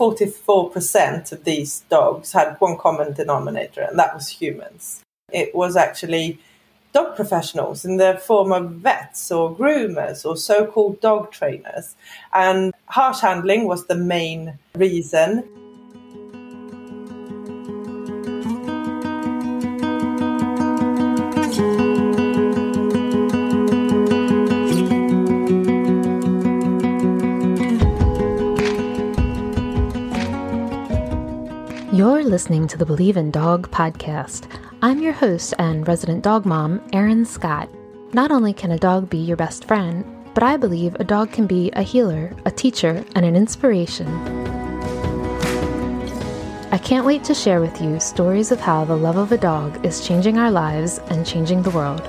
44% of these dogs had one common denominator, and that was humans. It was actually dog professionals in the form of vets or groomers or so called dog trainers. And harsh handling was the main reason. Listening to the Believe in Dog podcast. I'm your host and resident dog mom, Erin Scott. Not only can a dog be your best friend, but I believe a dog can be a healer, a teacher, and an inspiration. I can't wait to share with you stories of how the love of a dog is changing our lives and changing the world.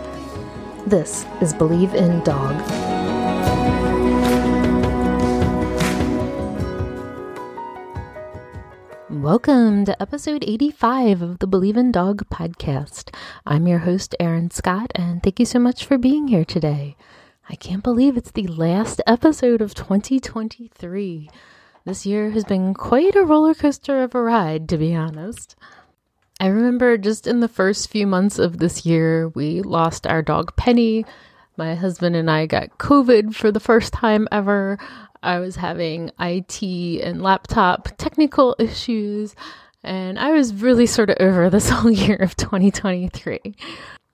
This is Believe in Dog. Welcome to episode 85 of the Believe in Dog podcast. I'm your host, Erin Scott, and thank you so much for being here today. I can't believe it's the last episode of 2023. This year has been quite a roller coaster of a ride, to be honest. I remember just in the first few months of this year, we lost our dog Penny. My husband and I got COVID for the first time ever. I was having IT and laptop technical issues, and I was really sort of over this whole year of 2023.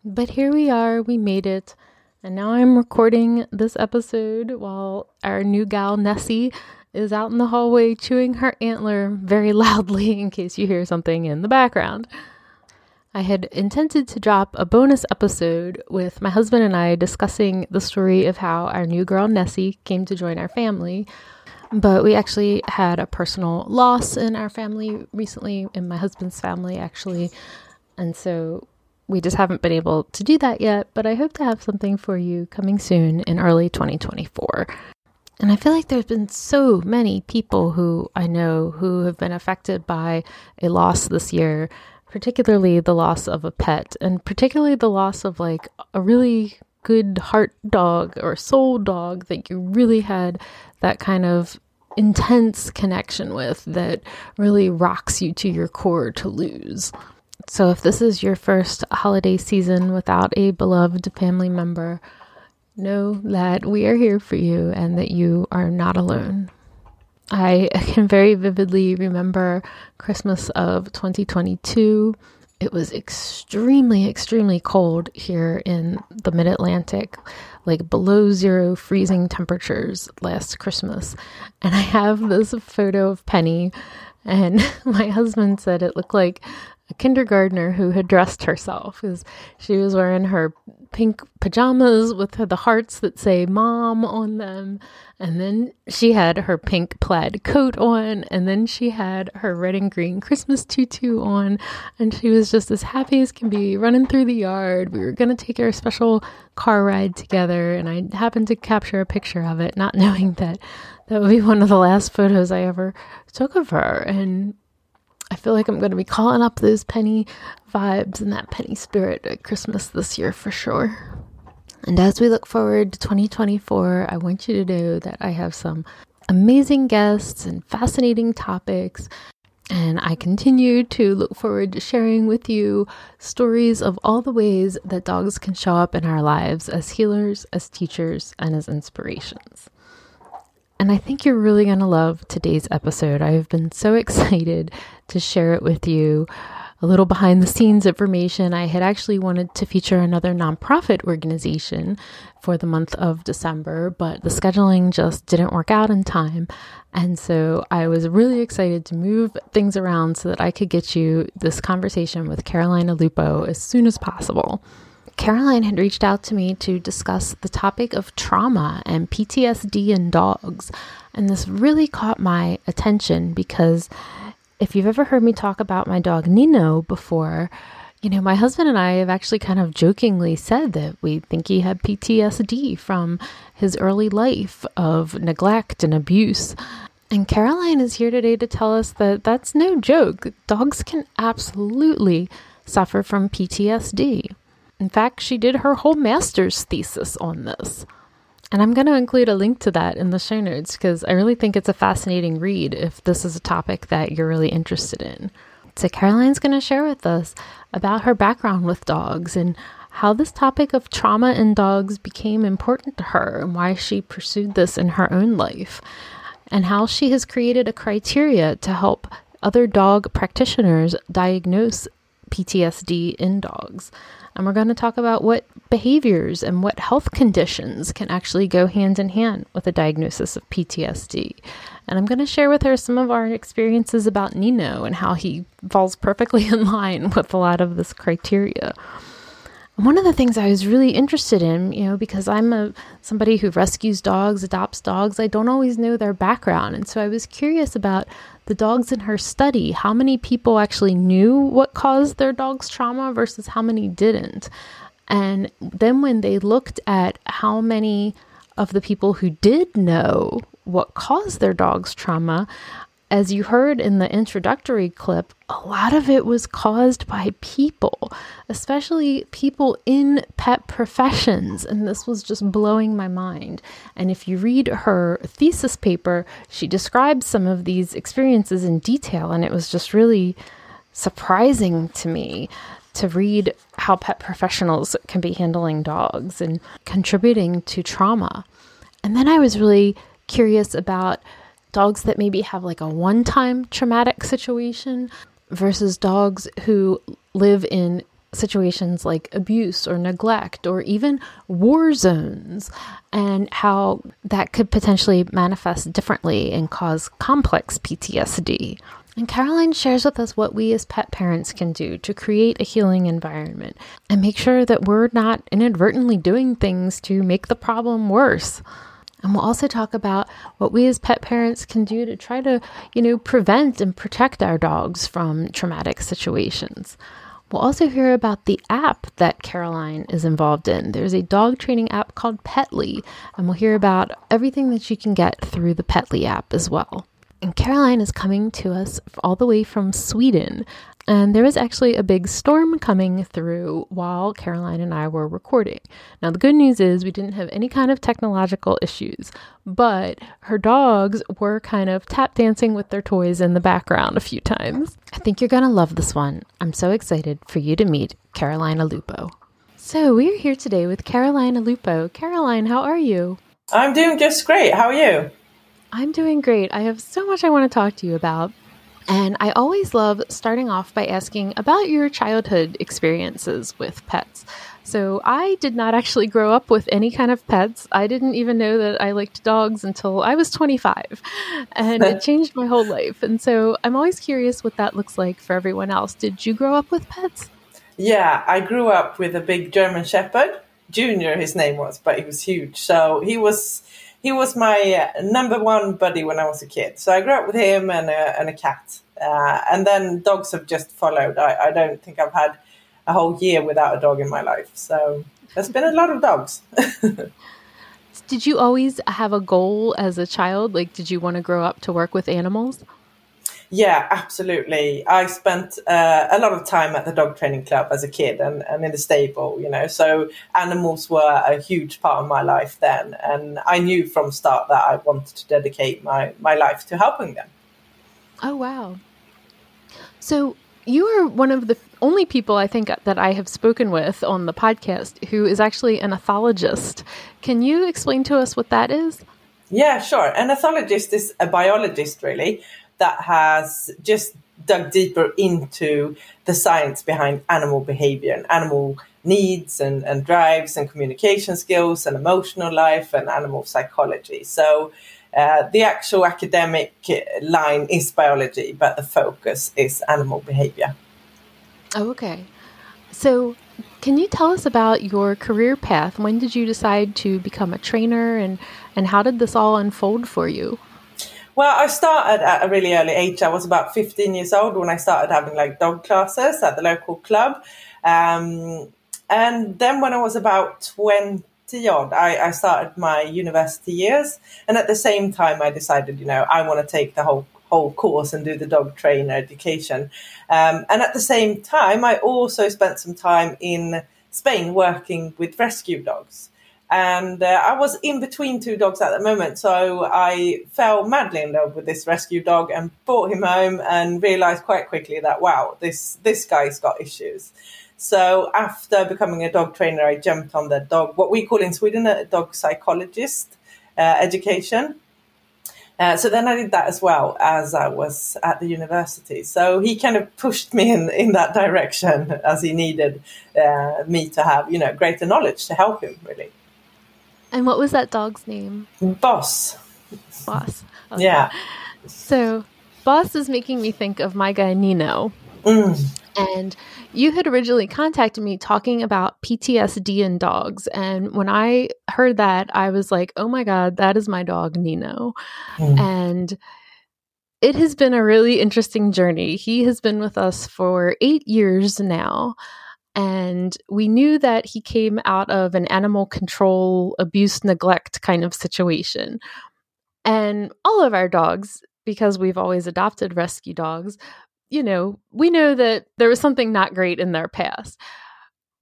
But here we are, we made it. And now I'm recording this episode while our new gal Nessie is out in the hallway chewing her antler very loudly in case you hear something in the background. I had intended to drop a bonus episode with my husband and I discussing the story of how our new girl Nessie came to join our family. But we actually had a personal loss in our family recently, in my husband's family, actually. And so we just haven't been able to do that yet. But I hope to have something for you coming soon in early 2024. And I feel like there's been so many people who I know who have been affected by a loss this year particularly the loss of a pet, and particularly the loss of like a really good heart dog or soul dog that you really had that kind of intense connection with that really rocks you to your core to lose. So, if this is your first holiday season without a beloved family member, know that we are here for you and that you are not alone. I can very vividly remember Christmas of 2022. It was extremely, extremely cold here in the mid Atlantic, like below zero freezing temperatures last Christmas. And I have this photo of Penny, and my husband said it looked like a kindergartner who had dressed herself because she was wearing her pink pajamas with the hearts that say mom on them. And then she had her pink plaid coat on. And then she had her red and green Christmas tutu on. And she was just as happy as can be running through the yard. We were going to take our special car ride together. And I happened to capture a picture of it, not knowing that that would be one of the last photos I ever took of her. And I feel like I'm going to be calling up those penny vibes and that penny spirit at Christmas this year for sure. And as we look forward to 2024, I want you to know that I have some amazing guests and fascinating topics. And I continue to look forward to sharing with you stories of all the ways that dogs can show up in our lives as healers, as teachers, and as inspirations. And I think you're really going to love today's episode. I've been so excited to share it with you. A little behind the scenes information. I had actually wanted to feature another nonprofit organization for the month of December, but the scheduling just didn't work out in time. And so I was really excited to move things around so that I could get you this conversation with Caroline Alupo as soon as possible. Caroline had reached out to me to discuss the topic of trauma and PTSD in dogs. And this really caught my attention because if you've ever heard me talk about my dog Neno before, you know, my husband and I have actually kind of jokingly said that we think he had PTSD from his early life of neglect and abuse. And Caroline is here today to tell us that that's no joke. Dogs can absolutely suffer from PTSD. In fact, she did her whole master's thesis on this. And I'm going to include a link to that in the show notes because I really think it's a fascinating read if this is a topic that you're really interested in. So, Caroline's going to share with us about her background with dogs and how this topic of trauma in dogs became important to her and why she pursued this in her own life, and how she has created a criteria to help other dog practitioners diagnose PTSD in dogs. And we're going to talk about what behaviors and what health conditions can actually go hand in hand with a diagnosis of PTSD. And I'm going to share with her some of our experiences about Neno and how he falls perfectly in line with a lot of this criteria. One of the things I was really interested in, you know, because I'm a somebody who rescues dogs, adopts dogs, I don't always know their background. And so I was curious about the dogs in her study, how many people actually knew what caused their dog's trauma versus how many didn't. And then when they looked at how many of the people who did know what caused their dog's trauma, as you heard in the introductory clip, a lot of it was caused by people, especially people in pet professions. And this was just blowing my mind. And if you read her thesis paper, she describes some of these experiences in detail. And it was just really surprising to me to read how pet professionals can be handling dogs and contributing to trauma. And then I was really curious about dogs that maybe have like a one time traumatic situation versus dogs who live in situations like abuse or neglect or even war zones and how that could potentially manifest differently and cause complex PTSD. And Caroline shares with us what we as pet parents can do to create a healing environment and make sure that we're not inadvertently doing things to make the problem worse. And we'll also talk about what we as pet parents can do to try to, you know, prevent and protect our dogs from traumatic situations. We'll also hear about the app that Caroline is involved in. There's a dog training app called Petli, and we'll hear about everything that you can get through the Petli app as well. And Caroline is coming to us all the way from Sweden. And there was actually a big storm coming through while Caroline and I were recording. Now, the good news is we didn't have any kind of technological issues, but her dogs were kind of tap dancing with their toys in the background a few times. I think you're going to love this one. I'm so excited for you to meet Caroline Alupo. So, we're here today with Caroline Alupo. Caroline, how are you? I'm doing just great. How are you? I'm doing great. I have so much I want to talk to you about. And I always love starting off by asking about your childhood experiences with pets. So, I did not actually grow up with any kind of pets. I didn't even know that I liked dogs until I was 25. And it changed my whole life. And so, I'm always curious what that looks like for everyone else. Did you grow up with pets? Yeah, I grew up with a big German Shepherd. Junior, his name was, but he was huge. So, he was he was my uh, number one buddy when I was a kid. So I grew up with him and a, and a cat. Uh, and then dogs have just followed. I, I, don't think I've had a whole year without a dog in my life. So there's been a lot of dogs. did you always have a goal as a child? Like, did you want to grow up to work with animals? Yeah, absolutely. I spent uh, a lot of time at the dog training club as a kid and, and in the stable, you know, so animals were a huge part of my life then. And I knew from start that I wanted to dedicate my, my life to helping them. Oh, wow. So you are one of the only people I think that I have spoken with on the podcast who is actually an ethologist. Can you explain to us what that is? Yeah, sure. An ethologist is a biologist, really, that has just dug deeper into the science behind animal behavior and animal needs and, and drives and communication skills and emotional life and animal psychology. So uh, the actual academic line is biology, but the focus is animal behavior. Oh, okay. So, can you tell us about your career path? When did you decide to become a trainer, and and how did this all unfold for you? Well, I started at a really early age. I was about 15 years old when I started having like dog classes at the local club. Um, and then when I was about 20 odd, I, I started my university years. And at the same time, I decided, you know, I want to take the whole whole course and do the dog trainer education. Um, and at the same time, I also spent some time in Spain working with rescue dogs. And uh, I was in between two dogs at the moment, so I fell madly in love with this rescue dog and brought him home and realized quite quickly that wow, this this guy's got issues. So after becoming a dog trainer, I jumped on the dog, what we call in Sweden a dog psychologist uh, education. Uh, so then I did that as well as I was at the university. So he kind of pushed me in, in that direction as he needed uh, me to have, you know, greater knowledge to help him really. And what was that dog's name? Boss. Boss. Okay. Yeah. So Boss is making me think of my guy Neno. Mm. And you had originally contacted me talking about PTSD in dogs. And when I heard that, I was like, oh my God, that is my dog, Neno. Mm. And it has been a really interesting journey. He has been with us for eight years now. And we knew that he came out of an animal control, abuse, neglect kind of situation. And all of our dogs, because we've always adopted rescue dogs, you know, we know that there was something not great in their past.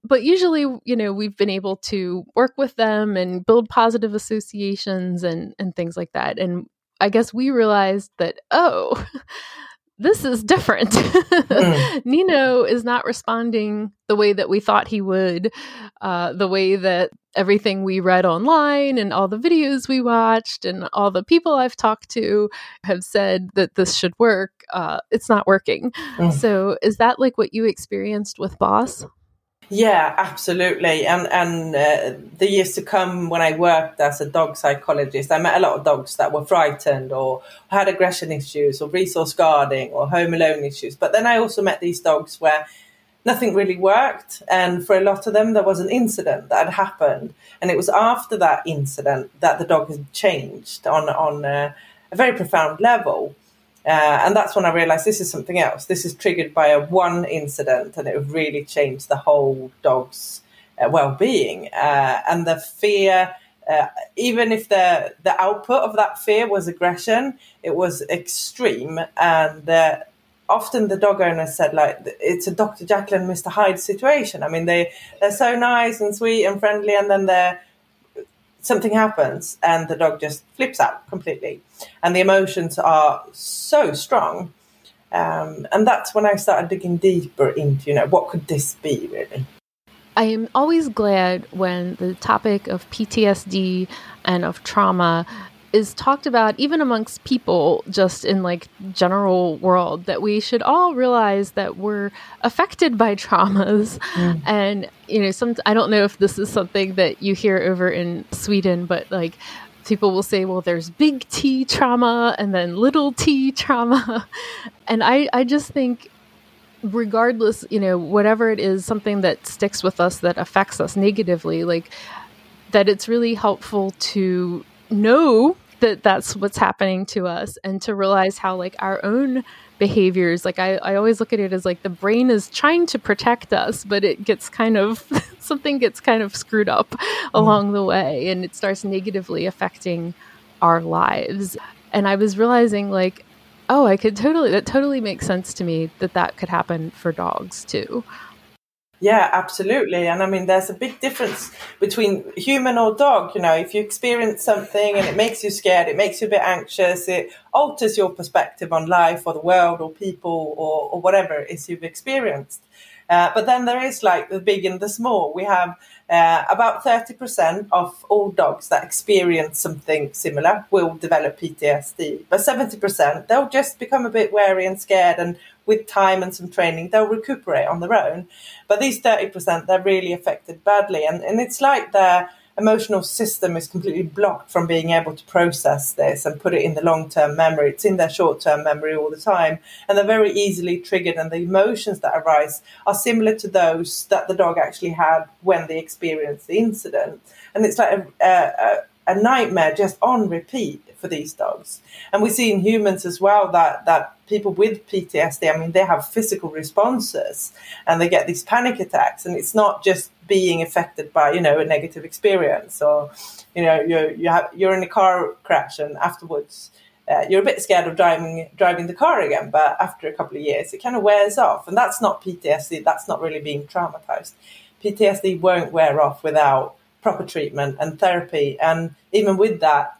But usually, you know, we've been able to work with them and build positive associations and, and things like that. And I guess we realized that, oh, this is different. mm. Neno is not responding the way that we thought he would, uh, the way that everything we read online and all the videos we watched and all the people I've talked to have said that this should work. Uh, it's not working. Mm. So, is that like what you experienced with Boss? Yeah, absolutely. And and uh, the years to come, when I worked as a dog psychologist, I met a lot of dogs that were frightened or had aggression issues or resource guarding or home alone issues. But then I also met these dogs where nothing really worked, and for a lot of them, there was an incident that had happened, and it was after that incident that the dog had changed on on a, a very profound level. Uh, and that's when I realized this is something else. This is triggered by a one incident, and it really changed the whole dog's uh, well-being uh, and the fear. Uh, even if the the output of that fear was aggression, it was extreme, and uh, often the dog owners said like it's a Dr. And Mr. Hyde situation. I mean, they they're so nice and sweet and friendly, and then they're something happens and the dog just flips out completely. And the emotions are so strong. Um, and that's when I started digging deeper into, you know, what could this be really? I am always glad when the topic of PTSD and of trauma is talked about even amongst people just in like general world that we should all realize that we're affected by traumas mm. and you know some i don't know if this is something that you hear over in sweden but like people will say well there's big t trauma and then little t trauma and i i just think regardless you know whatever it is something that sticks with us that affects us negatively like that it's really helpful to know that that's what's happening to us and to realize how like our own behaviors like I, I always look at it as like the brain is trying to protect us but it gets kind of something gets kind of screwed up mm. along the way and it starts negatively affecting our lives and i was realizing like oh i could totally that totally makes sense to me that that could happen for dogs too yeah, absolutely. And I mean, there's a big difference between human or dog. You know, if you experience something and it makes you scared, it makes you a bit anxious, it alters your perspective on life or the world or people or, or whatever it is you've experienced. Uh, but then there is like the big and the small. We have uh, about 30% of all dogs that experience something similar will develop PTSD, but 70% they'll just become a bit wary and scared, and with time and some training, they'll recuperate on their own. But these 30%, they're really affected badly, and, and it's like they're emotional system is completely blocked from being able to process this and put it in the long term memory. It's in their short term memory all the time. And they're very easily triggered. And the emotions that arise are similar to those that the dog actually had when they experienced the incident. And it's like a, a, a nightmare just on repeat for these dogs. And we see in humans as well that, that people with PTSD, I mean, they have physical responses and they get these panic attacks. And it's not just being affected by, you know, a negative experience or, you know, you're, you have, you're in a car crash and afterwards uh, you're a bit scared of driving driving the car again, but after a couple of years, it kind of wears off, and that's not PTSD. That's not really being traumatized. PTSD won't wear off without proper treatment and therapy. And even with that,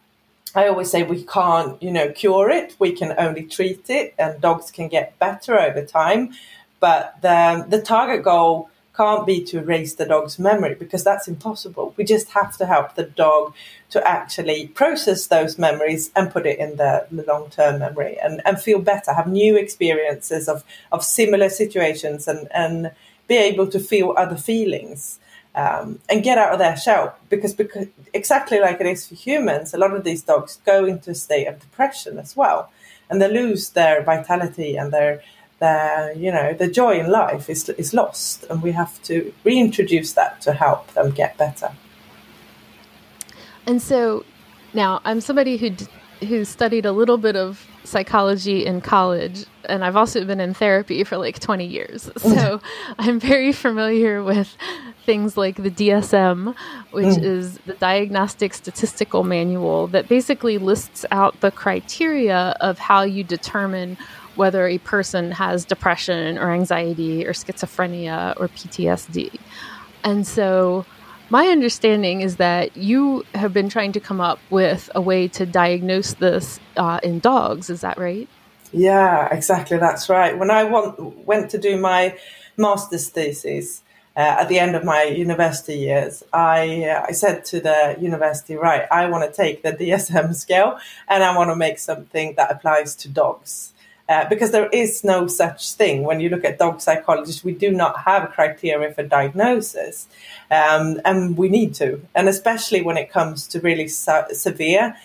I always say we can't, you know, cure it. We can only treat it, and dogs can get better over time. But the the target goal can't be to erase the dog's memory because that's impossible. We just have to help the dog to actually process those memories and put it in the, the long term memory and, and feel better, have new experiences of, of similar situations and, and be able to feel other feelings. Um, and get out of their shell. Because, because exactly like it is for humans, a lot of these dogs go into a state of depression as well, and they lose their vitality and their their you know the joy in life is is lost, and we have to reintroduce that to help them get better. And so now I'm somebody who who studied a little bit of psychology in college and I've also been in therapy for like 20 years. So I'm very familiar with things like the DSM, which mm. is the Diagnostic Statistical Manual that basically lists out the criteria of how you determine whether a person has depression or anxiety or schizophrenia or PTSD. And so my understanding is that you have been trying to come up with a way to diagnose this uh, in dogs. Is that right? Yeah, exactly. That's right. When I want, went to do my master's thesis uh, at the end of my university years, I uh, I said to the university, right, I want to take the DSM scale and I want to make something that applies to dogs. Uh, because there is no such thing. When you look at dog psychologists, we do not have criteria for diagnosis, um, and we need to. And especially when it comes to really su- severe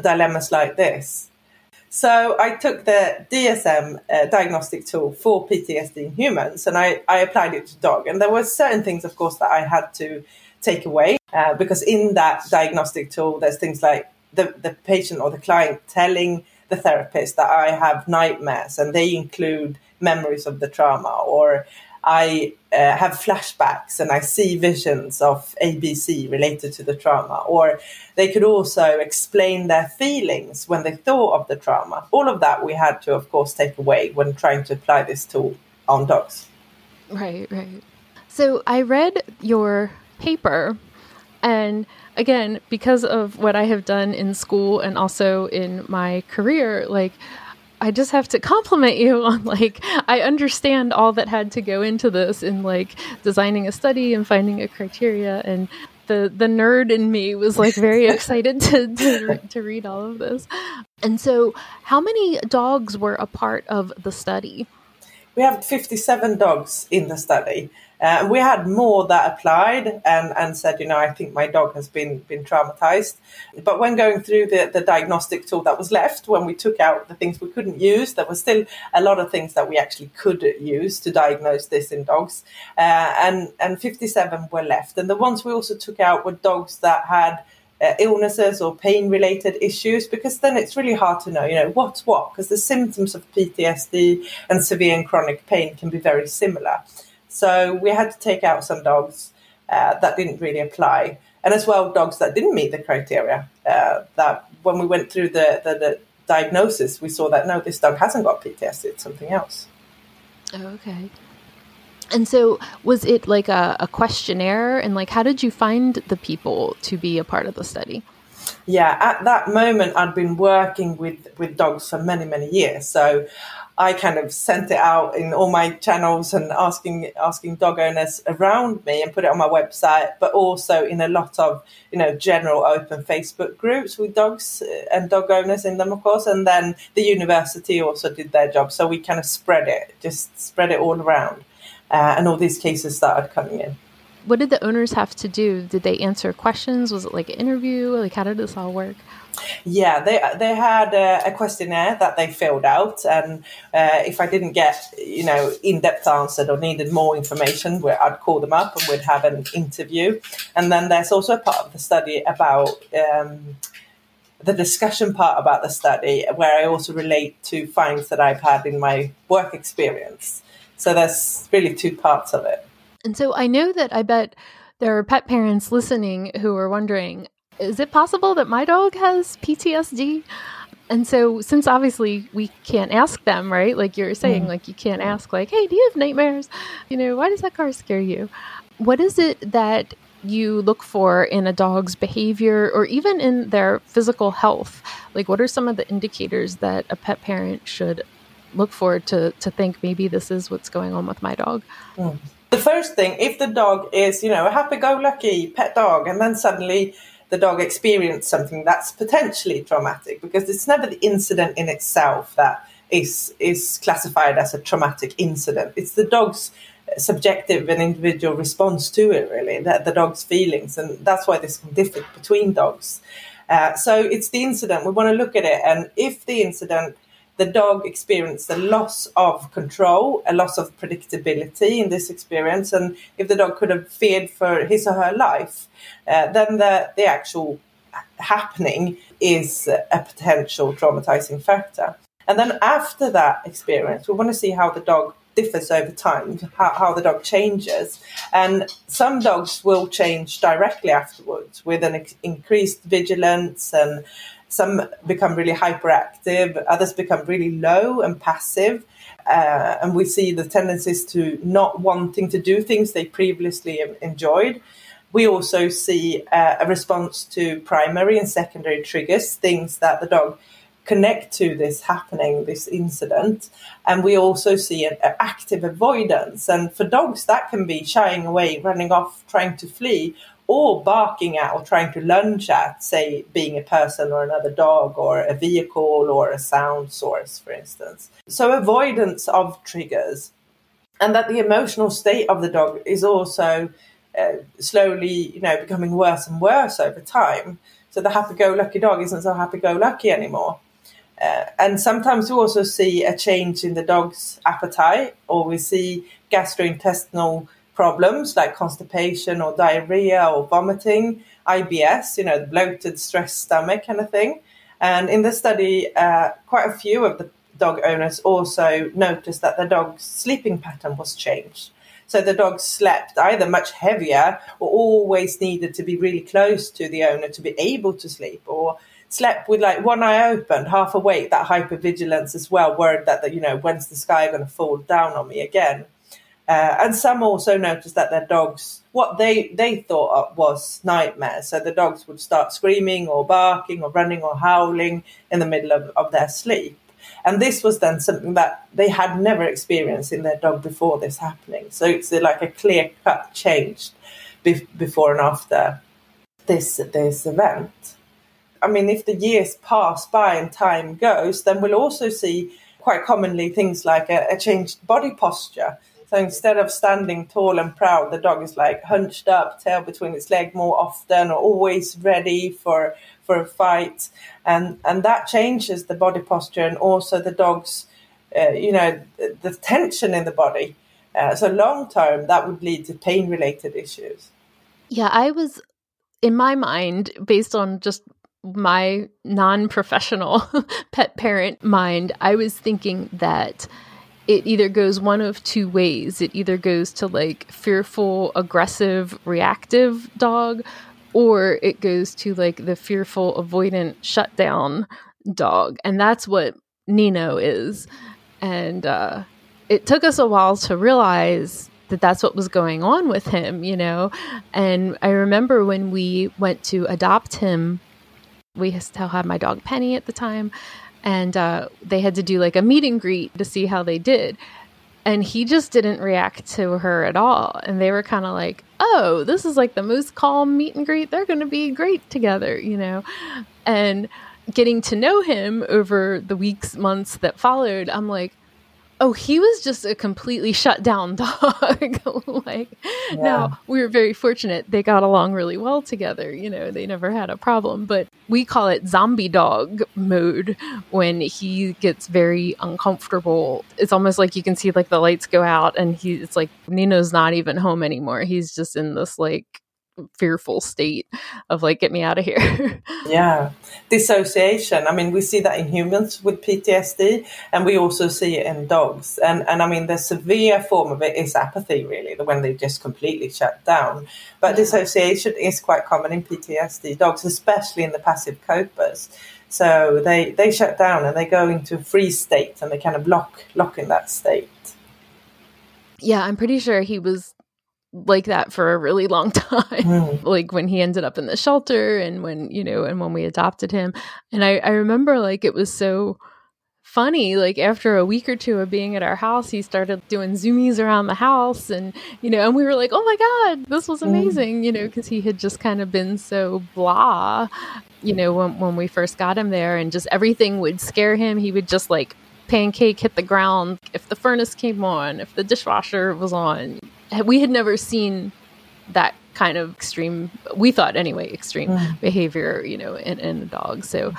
dilemmas like this. So I took the DSM uh, diagnostic tool for PTSD in humans, and I, I applied it to dog. And there were certain things, of course, that I had to take away uh, because in that diagnostic tool, there's things like the, the patient or the client telling the therapist that I have nightmares and they include memories of the trauma, or I uh, have flashbacks and I see visions of ABC related to the trauma, or they could also explain their feelings when they thought of the trauma. All of that we had to, of course, take away when trying to apply this tool on dogs. Right, right. So I read your paper and again, because of what I have done in school and also in my career, like I just have to compliment you on like I understand all that had to go into this in like designing a study and finding a criteria and the the nerd in me was like very excited to, to to read all of this. And so how many dogs were a part of the study? We have 57 dogs in the study. Uh, we had more that applied and, and said, you know, I think my dog has been been traumatized. But when going through the, the diagnostic tool that was left, when we took out the things we couldn't use, there was still a lot of things that we actually could use to diagnose this in dogs. Uh, and, and 57 were left. And the ones we also took out were dogs that had uh, illnesses or pain related issues because then it's really hard to know, you know, what's what because the symptoms of PTSD and severe and chronic pain can be very similar. So we had to take out some dogs uh, that didn't really apply, and as well dogs that didn't meet the criteria. Uh, that when we went through the, the, the, diagnosis, we saw that no, this dog hasn't got PTSD; it's something else. Oh, okay. And so, was it like a, a questionnaire? And like, how did you find the people to be a part of the study? Yeah, at that moment, I'd been working with with dogs for many many years, so I kind of sent it out in all my channels and asking asking dog owners around me and put it on my website, but also in a lot of you know general open Facebook groups with dogs uh, and dog owners in them, of course. And then the university also did their job, so we kind of spread it, just spread it all around, uh, and all these cases started coming in. What did the owners have to do? Did they answer questions? Was it like an interview? Like how did this all work? Yeah, they they had a, a questionnaire that they filled out, and uh, if I didn't get you know in depth answered or needed more information, where I'd call them up and we'd have an interview. And then there's also a part of the study about. Um, the discussion part about the study, where I also relate to finds that I've had in my work experience. So there's really two parts of it. And so I know that I bet there are pet parents listening who are wondering is it possible that my dog has PTSD? And so, since obviously we can't ask them, right? Like you're saying, mm. like you can't ask, like, hey, do you have nightmares? You know, why does that car scare you? What is it that you look for in a dog's behavior or even in their physical health? Like, what are some of the indicators that a pet parent should look for to, to think maybe this is what's going on with my dog? Mm. The first thing, if the dog is, you know, a happy go lucky pet dog, and then suddenly the dog experienced something that's potentially traumatic, because it's never the incident in itself that is is classified as a traumatic incident. It's the dog's subjective and individual response to it, really, that the dog's feelings, and that's why this can differ between dogs. Uh, so it's the incident. We want to look at it, and if the incident, the dog experienced a loss of control, a loss of predictability in this experience, and if the dog could have feared for his or her life, uh, then the the actual happening is a potential traumatizing factor. And then after that experience, we want to see how the dog differs over time, how, how the dog changes. And some dogs will change directly afterwards with an ex- increased vigilance and some become really hyperactive, others become really low and passive. Uh, and we see the tendencies to not wanting to do things they previously enjoyed. We also see uh, a response to primary and secondary triggers, things that the dog connect to this happening, this incident. And we also see an, an, active avoidance. And for dogs, that can be shying away, running off, trying to flee, or barking at or trying to lunge at, say, being a person or another dog or a vehicle or a sound source, for instance. So, avoidance of triggers. And that the emotional state of the dog is also uh, slowly, you know, becoming worse and worse over time. So the happy-go-lucky dog isn't so happy-go-lucky anymore. Uh, and sometimes we also see a change in the dog's appetite, or we see gastrointestinal problems like constipation or diarrhea or vomiting, IBS, you know, bloated, stressed stomach kind of thing. And in the study, uh, quite a few of the dog owners also noticed that the dog's sleeping pattern was changed. So the dog slept either much heavier or always needed to be really close to the owner to be able to sleep, or slept with like one eye open, half awake, that hypervigilance as well, worried that, you know, when's the sky going to fall down on me again? Uh, and some also noticed that their dogs, what they, they thought was nightmares. So the dogs would start screaming or barking or running or howling in the middle of, of their sleep. And this was then something that they had never experienced in their dog before this happening. So it's like a clear cut change be- before and after this, this event. I mean, if the years pass by and time goes, then we'll also see quite commonly things like a, a changed body posture. So instead of standing tall and proud, the dog is like hunched up, tail between its leg more often, or always ready for for a fight, and and that changes the body posture and also the dog's, uh, you know, the, the, tension in the body. Uh, so long term, that would lead to pain related issues. Yeah, I was in my mind based on just my non professional pet parent mind, I was thinking that it either goes one of two ways. It either goes to like fearful, aggressive, reactive dog, or it goes to like the fearful, avoidant, shutdown dog. And that's what Neno is. And uh, it took us a while to realize that that's what was going on with him, you know? And I remember when we went to adopt him, we still had my dog Penny at the time and uh, they had to do like a meet and greet to see how they did. And he just didn't react to her at all. And they were kind of like oh this is like the most calm meet and greet. They're going to be great together you know? And getting to know him over the weeks months that followed i'm like oh he was just a completely shut down dog. Like yeah. now we were very fortunate. They got along really well together you know they never had a problem. But we call it zombie dog mode when he gets very uncomfortable. It's almost like you can see like the lights go out and he's like Neno's not even home anymore. He's just in this like fearful state of like get me out of here. Yeah. Dissociation. I mean we see that in humans with ptsd and we also see it in dogs. And and i mean the severe form of it is apathy really the when they just completely shut down. But yeah. dissociation is quite common in ptsd dogs especially in the passive copers. So they they shut down and they go into a freeze state and they kind of lock lock in that state. Yeah i'm pretty sure he was like that for a really long time. Mm. like when he ended up in the shelter and when, you know, and when we adopted him. And I, I remember like it was so funny like after a week or two of being at our house he started doing zoomies around the house and you know and we were like oh my god this was mm. amazing you know because he had just kind of been so blah you know when, when we first got him there and just everything would scare him he would just like pancake hit the ground if the furnace came on if the dishwasher was on we had never seen that kind of extreme we thought anyway extreme mm. behavior you know in, in a dog so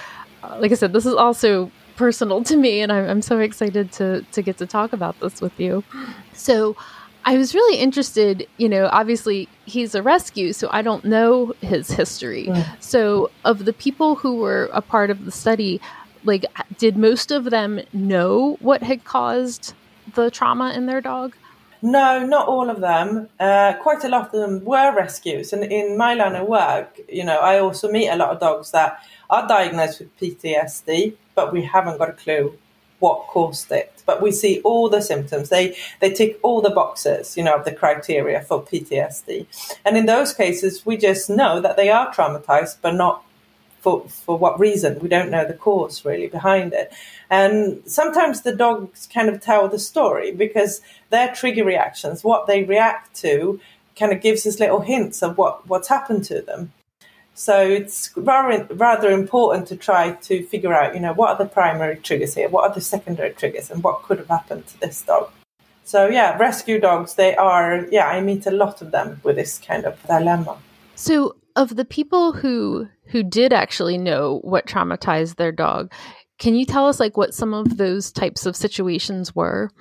uh, like i said this is also personal to me and I'm, I'm so excited to to get to talk about this with you so I was really interested, you know, obviously he's a rescue, so I don't know his history. So, of the people who were a part of the study, like, did most of them know what had caused the trauma in their dog? No, not all of them. Uh, quite a lot of them were rescues. And in my line of work, you know, I also meet a lot of dogs that are diagnosed with PTSD, but we haven't got a clue what caused it. But we see all the symptoms. They they tick all the boxes, you know, of the criteria for PTSD. And in those cases, we just know that they are traumatized, but not for for what reason. We don't know the cause really behind it. And sometimes the dogs kind of tell the story because their trigger reactions, what they react to, kind of gives us little hints of what, what's happened to them. So it's rather, rather important to try to figure out, you know, what are the primary triggers here? What are the secondary triggers? And what could have happened to this dog? So yeah, rescue dogs, they are, yeah, I meet a lot of them with this kind of dilemma. So of the people who who did actually know what traumatized their dog, can you tell us like what some of those types of situations were?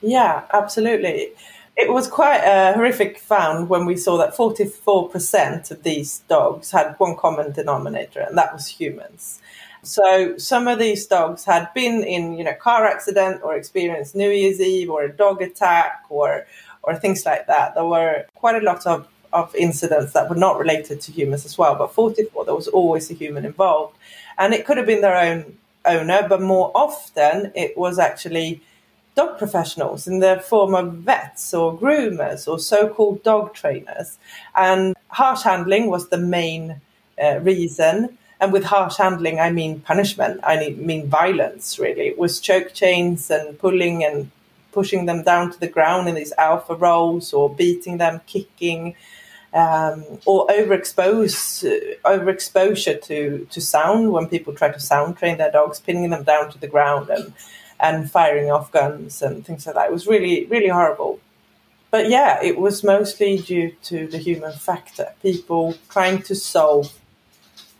Yeah, absolutely. It was quite a horrific found when we saw that 44% of these dogs had one common denominator, and that was humans. So some of these dogs had been in, you know, car accident or experienced New Year's Eve or a dog attack or or things like that. There were quite a lot of, of incidents that were not related to humans as well, but 44 there was always a human involved. And it could have been their own owner, but more often it was actually dog professionals in the form of vets or groomers or so-called dog trainers. And harsh handling was the main uh, reason. And with harsh handling, I mean punishment. I mean violence, really. It was choke chains and pulling and pushing them down to the ground in these alpha rolls or beating them, kicking, um, or overexpose, overexposure to, to sound when people try to sound train their dogs, pinning them down to the ground and and firing off guns and things like that. It was really, really horrible. But yeah, it was mostly due to the human factor. People trying to solve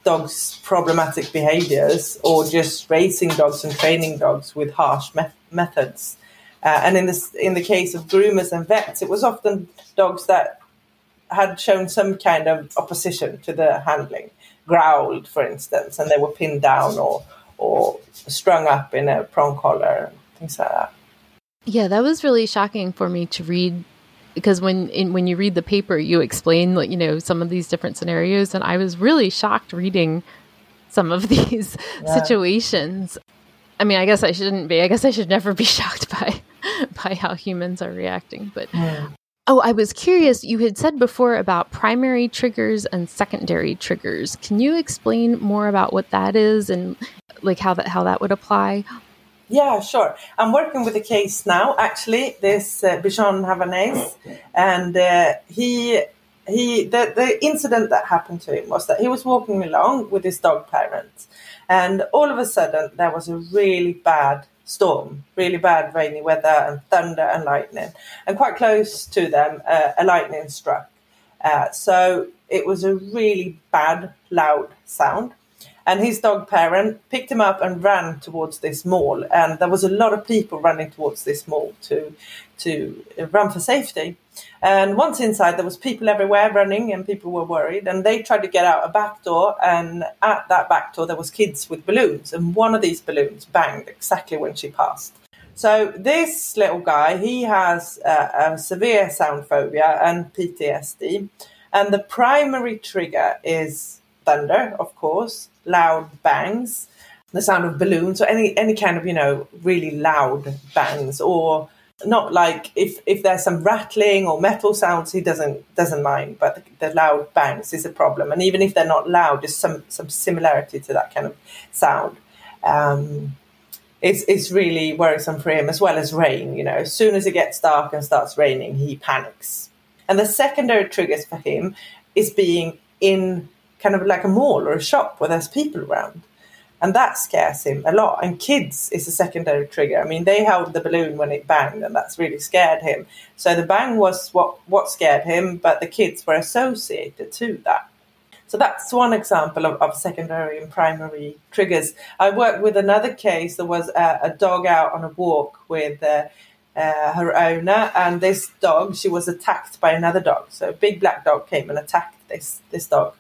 dogs' problematic behaviors or just raising dogs and training dogs with harsh me- methods. Uh, and in this, in the case of groomers and vets, it was often dogs that had shown some kind of opposition to the handling, growled, for instance, and they were pinned down or or strung up in a prong collar, things like that. Yeah, that was really shocking for me to read because when in, when you read the paper, you explain like you know some of these different scenarios, and I was really shocked reading some of these yeah. situations. I mean, I guess I shouldn't be. I guess I should never be shocked by by how humans are reacting. But yeah. Oh, I was curious. You had said before about primary triggers and secondary triggers. Can you explain more about what that is and like how that how that would apply? Yeah, sure. I'm working with a case now. Actually, this uh, Bichon Havanese, and uh, he he the the incident that happened to him was that he was walking along with his dog parents, and all of a sudden there was a really bad storm, really bad rainy weather and thunder and lightning, and quite close to them uh, a lightning struck. Uh, so it was a really bad, loud sound and his dog parent picked him up and ran towards this mall. And there was a lot of people running towards this mall to to run for safety. And once inside, there was people everywhere running, and people were worried. And they tried to get out a back door, and at that back door, there was kids with balloons, and one of these balloons banged exactly when she passed. So this little guy, he has a, a severe sound phobia and PTSD, and the primary trigger is thunder, of course, loud bangs, the sound of balloons, or any any kind of you know really loud bangs, or not like if if there's some rattling or metal sounds he doesn't doesn't mind but the, the, loud bangs is a problem. And even if they're not loud there's some some similarity to that kind of sound. Um, it's, it's really worrisome for him as well as rain you know. As soon as it gets dark and starts raining he panics. And the secondary triggers for him is being in kind of like a mall or a shop where there's people around and that scares him a lot. And kids is a secondary trigger. I mean, they held the balloon when it banged, and that's really scared him. So the bang was what what scared him, but the kids were associated to that. So that's one example of, of secondary and primary triggers. I worked with another case. There was a, a dog out on a walk with. Uh, uh, her owner and this dog she was attacked by another dog so a big black dog came and attacked this this dog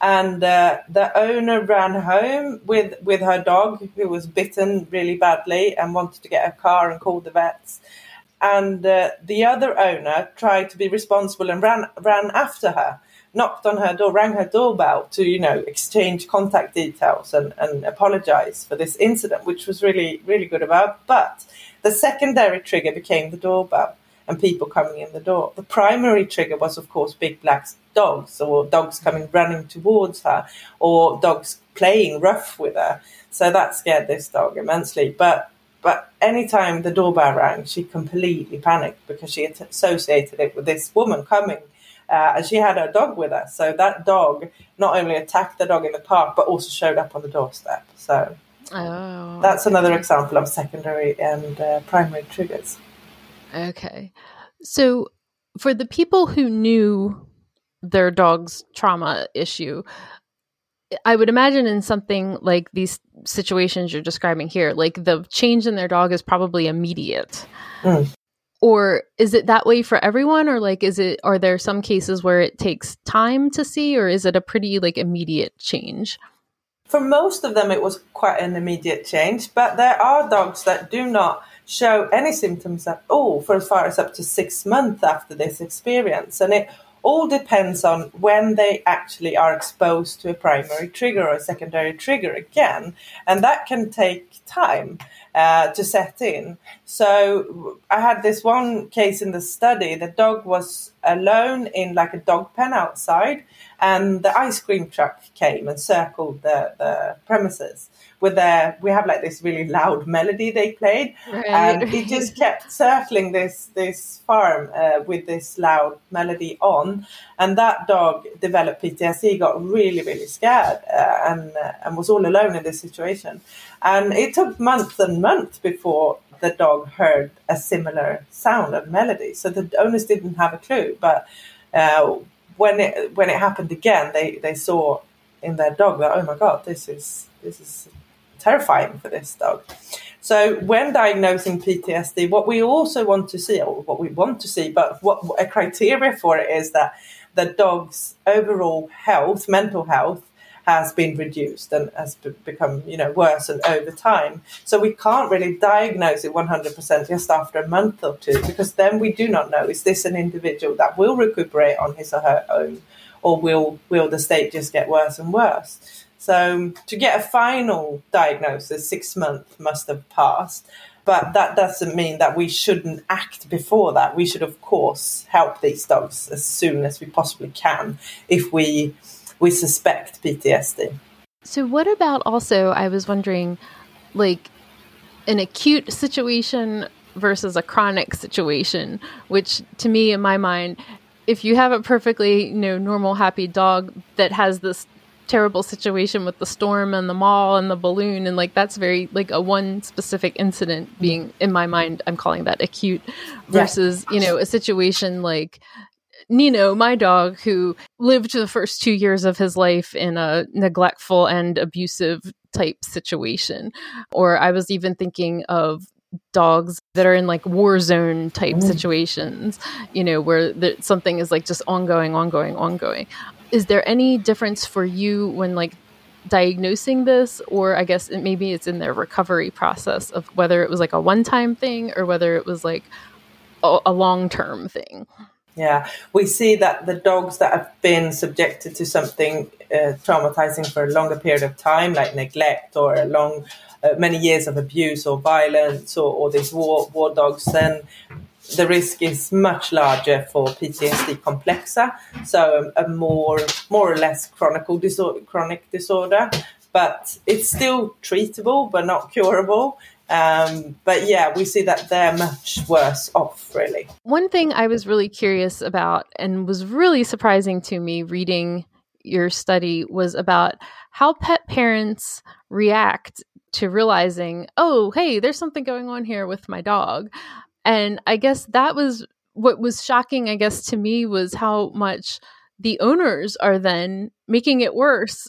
and uh, the owner ran home with with her dog who was bitten really badly and wanted to get a car and called the vets. And uh, the other owner tried to be responsible and ran ran after her knocked on her door rang her doorbell to you know exchange contact details and, and apologize for this incident which was really really good about but the secondary trigger became the doorbell and people coming in the door. The primary trigger was, of course, big black dogs or dogs coming running towards her or dogs playing rough with her. So that scared this dog immensely. But but anytime the doorbell rang, she completely panicked because she associated it with this woman coming. Uh, and she had her dog with her. So that dog not only attacked the dog in the park, but also showed up on the doorstep. So oh, that's another example of secondary and uh, primary triggers. Okay. So for the people who knew their dog's trauma issue, I would imagine in something like these situations you're describing here, like the change in their dog is probably immediate. Mm. Or is it that way for everyone or like is it are there some cases where it takes time to see or is it a pretty like immediate change? For most of them it was quite an immediate change, but there are dogs that do not show any symptoms at all for as far as up to six months after this experience. And it all depends on when they actually are exposed to a primary trigger or a secondary trigger again. And that can take time uh, to set in. So I had this one case in the study. The dog was alone in like a dog pen outside, and the ice cream truck came and circled the, the premises with their we have like this really loud melody they played right. and it just kept circling this this farm uh, with this loud melody on and that dog developed PTSD got really really scared uh, and uh, and was all alone in this situation and it took months and months before the dog heard a similar sound and melody so the owners didn't have a clue but uh, when it when it happened again they they saw in their dog that oh my god this is this is terrifying for this dog. So when diagnosing PTSD, what we also want to see, or what we want to see, but what a criteria for it is that the dog's overall health, mental health, has been reduced and has become, you know, worse and over time. So we can't really diagnose it 100% just after a month or two because then we do not know is this an individual that will recuperate on his or her own or will will the state just get worse and worse? So um, to get a final diagnosis, six months must have passed. But that doesn't mean that we shouldn't act before that. We should, of course, help these dogs as soon as we possibly can if we we suspect PTSD. So, what about also? I was wondering, like, an acute situation versus a chronic situation, which to me, in my mind, if you have a perfectly you know normal happy dog that has this terrible situation with the storm and the mall and the balloon and like that's very like a one specific incident being in my mind i'm calling that acute versus yeah. you know a situation like Neno, my dog, who lived the first two years of his life in a neglectful and abusive type situation. Or I was even thinking of dogs that are in like war zone type mm. situations, you know, where the, something is like just ongoing, ongoing, ongoing is there any difference for you when like diagnosing this or i guess it, maybe it's in their recovery process of whether it was like a one-time thing or whether it was like a, a long-term thing yeah we see that the dogs that have been subjected to something uh, traumatizing for a longer period of time like neglect or a long uh, many years of abuse or violence or, or these war war dogs then the risk is much larger for PTSD complexa, so a, a more more or less chronic disorder, chronic disorder. But it's still treatable, but not curable. Um, but yeah, we see that they're much worse off, really. One thing I was really curious about and was really surprising to me reading your study was about how pet parents react to realizing, oh, hey, there's something going on here with my dog. And I guess that was what was shocking, I guess, to me was how much the owners are then making it worse.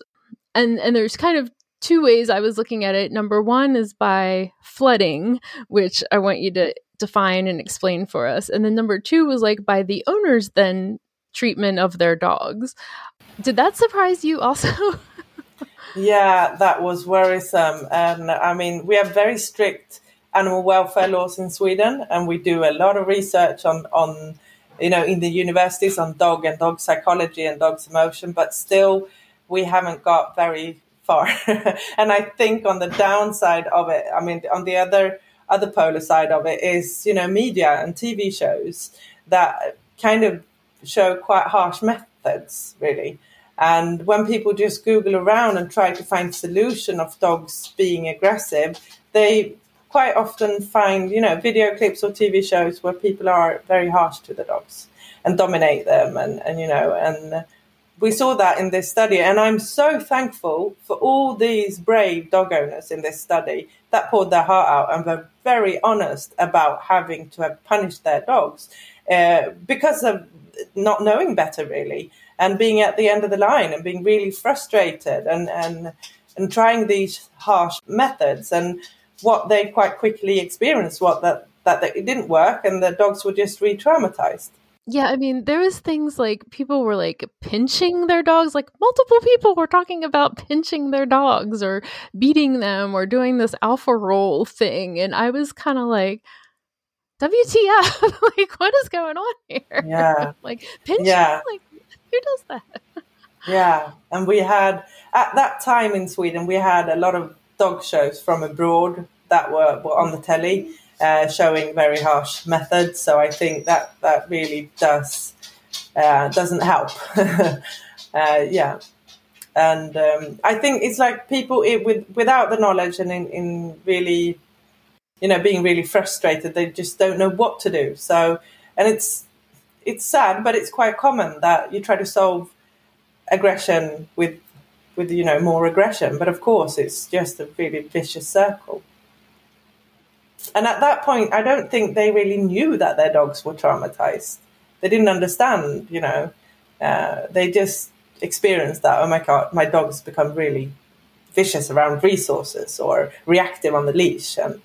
And and there's kind of two ways I was looking at it. Number one is by flooding, which I want you to define and explain for us. And then number two was like by the owners then treatment of their dogs. Did that surprise you also? yeah, that was worrisome. And I mean, we have very strict animal welfare laws in Sweden, and we do a lot of research on, on you know, in the universities on dog and dog psychology and dog's emotion, but still we haven't got very far. and I think on the downside of it, I mean, on the other other polar side of it is, you know, media and TV shows that kind of show quite harsh methods, really. And when people just Google around and try to find solution of dogs being aggressive, they quite often find, you know, video clips or TV shows where people are very harsh to the dogs and dominate them and, and you know, and we saw that in this study. And I'm so thankful for all these brave dog owners in this study that poured their heart out and were very honest about having to have punished their dogs uh, because of not knowing better, really, and being at the end of the line and being really frustrated and, and, and trying these harsh methods. And what they quite quickly experienced what that, that it didn't work and the dogs were just re-traumatized. Yeah, I mean, there was things like people were like pinching their dogs, like multiple people were talking about pinching their dogs or beating them or doing this alpha roll thing. And I was kind of like, WTF? like, what is going on here? Yeah. like, pinching? Yeah. Like, who does that? yeah. And we had, at that time in Sweden, we had a lot of dog shows from abroad that were, were on the telly uh, showing very harsh methods. So I think that that really does uh, doesn't help. uh, yeah, and um, I think it's like people it, with without the knowledge and in, in really, you know, being really frustrated, they just don't know what to do. So and it's it's sad, but it's quite common that you try to solve aggression with with you know more aggression, but of course it's just a really vicious circle. And at that point, I don't think they really knew that their dogs were traumatized. They didn't understand, you know. Uh, they just experienced that, oh my God, my dog's become really vicious around resources or reactive on the leash. And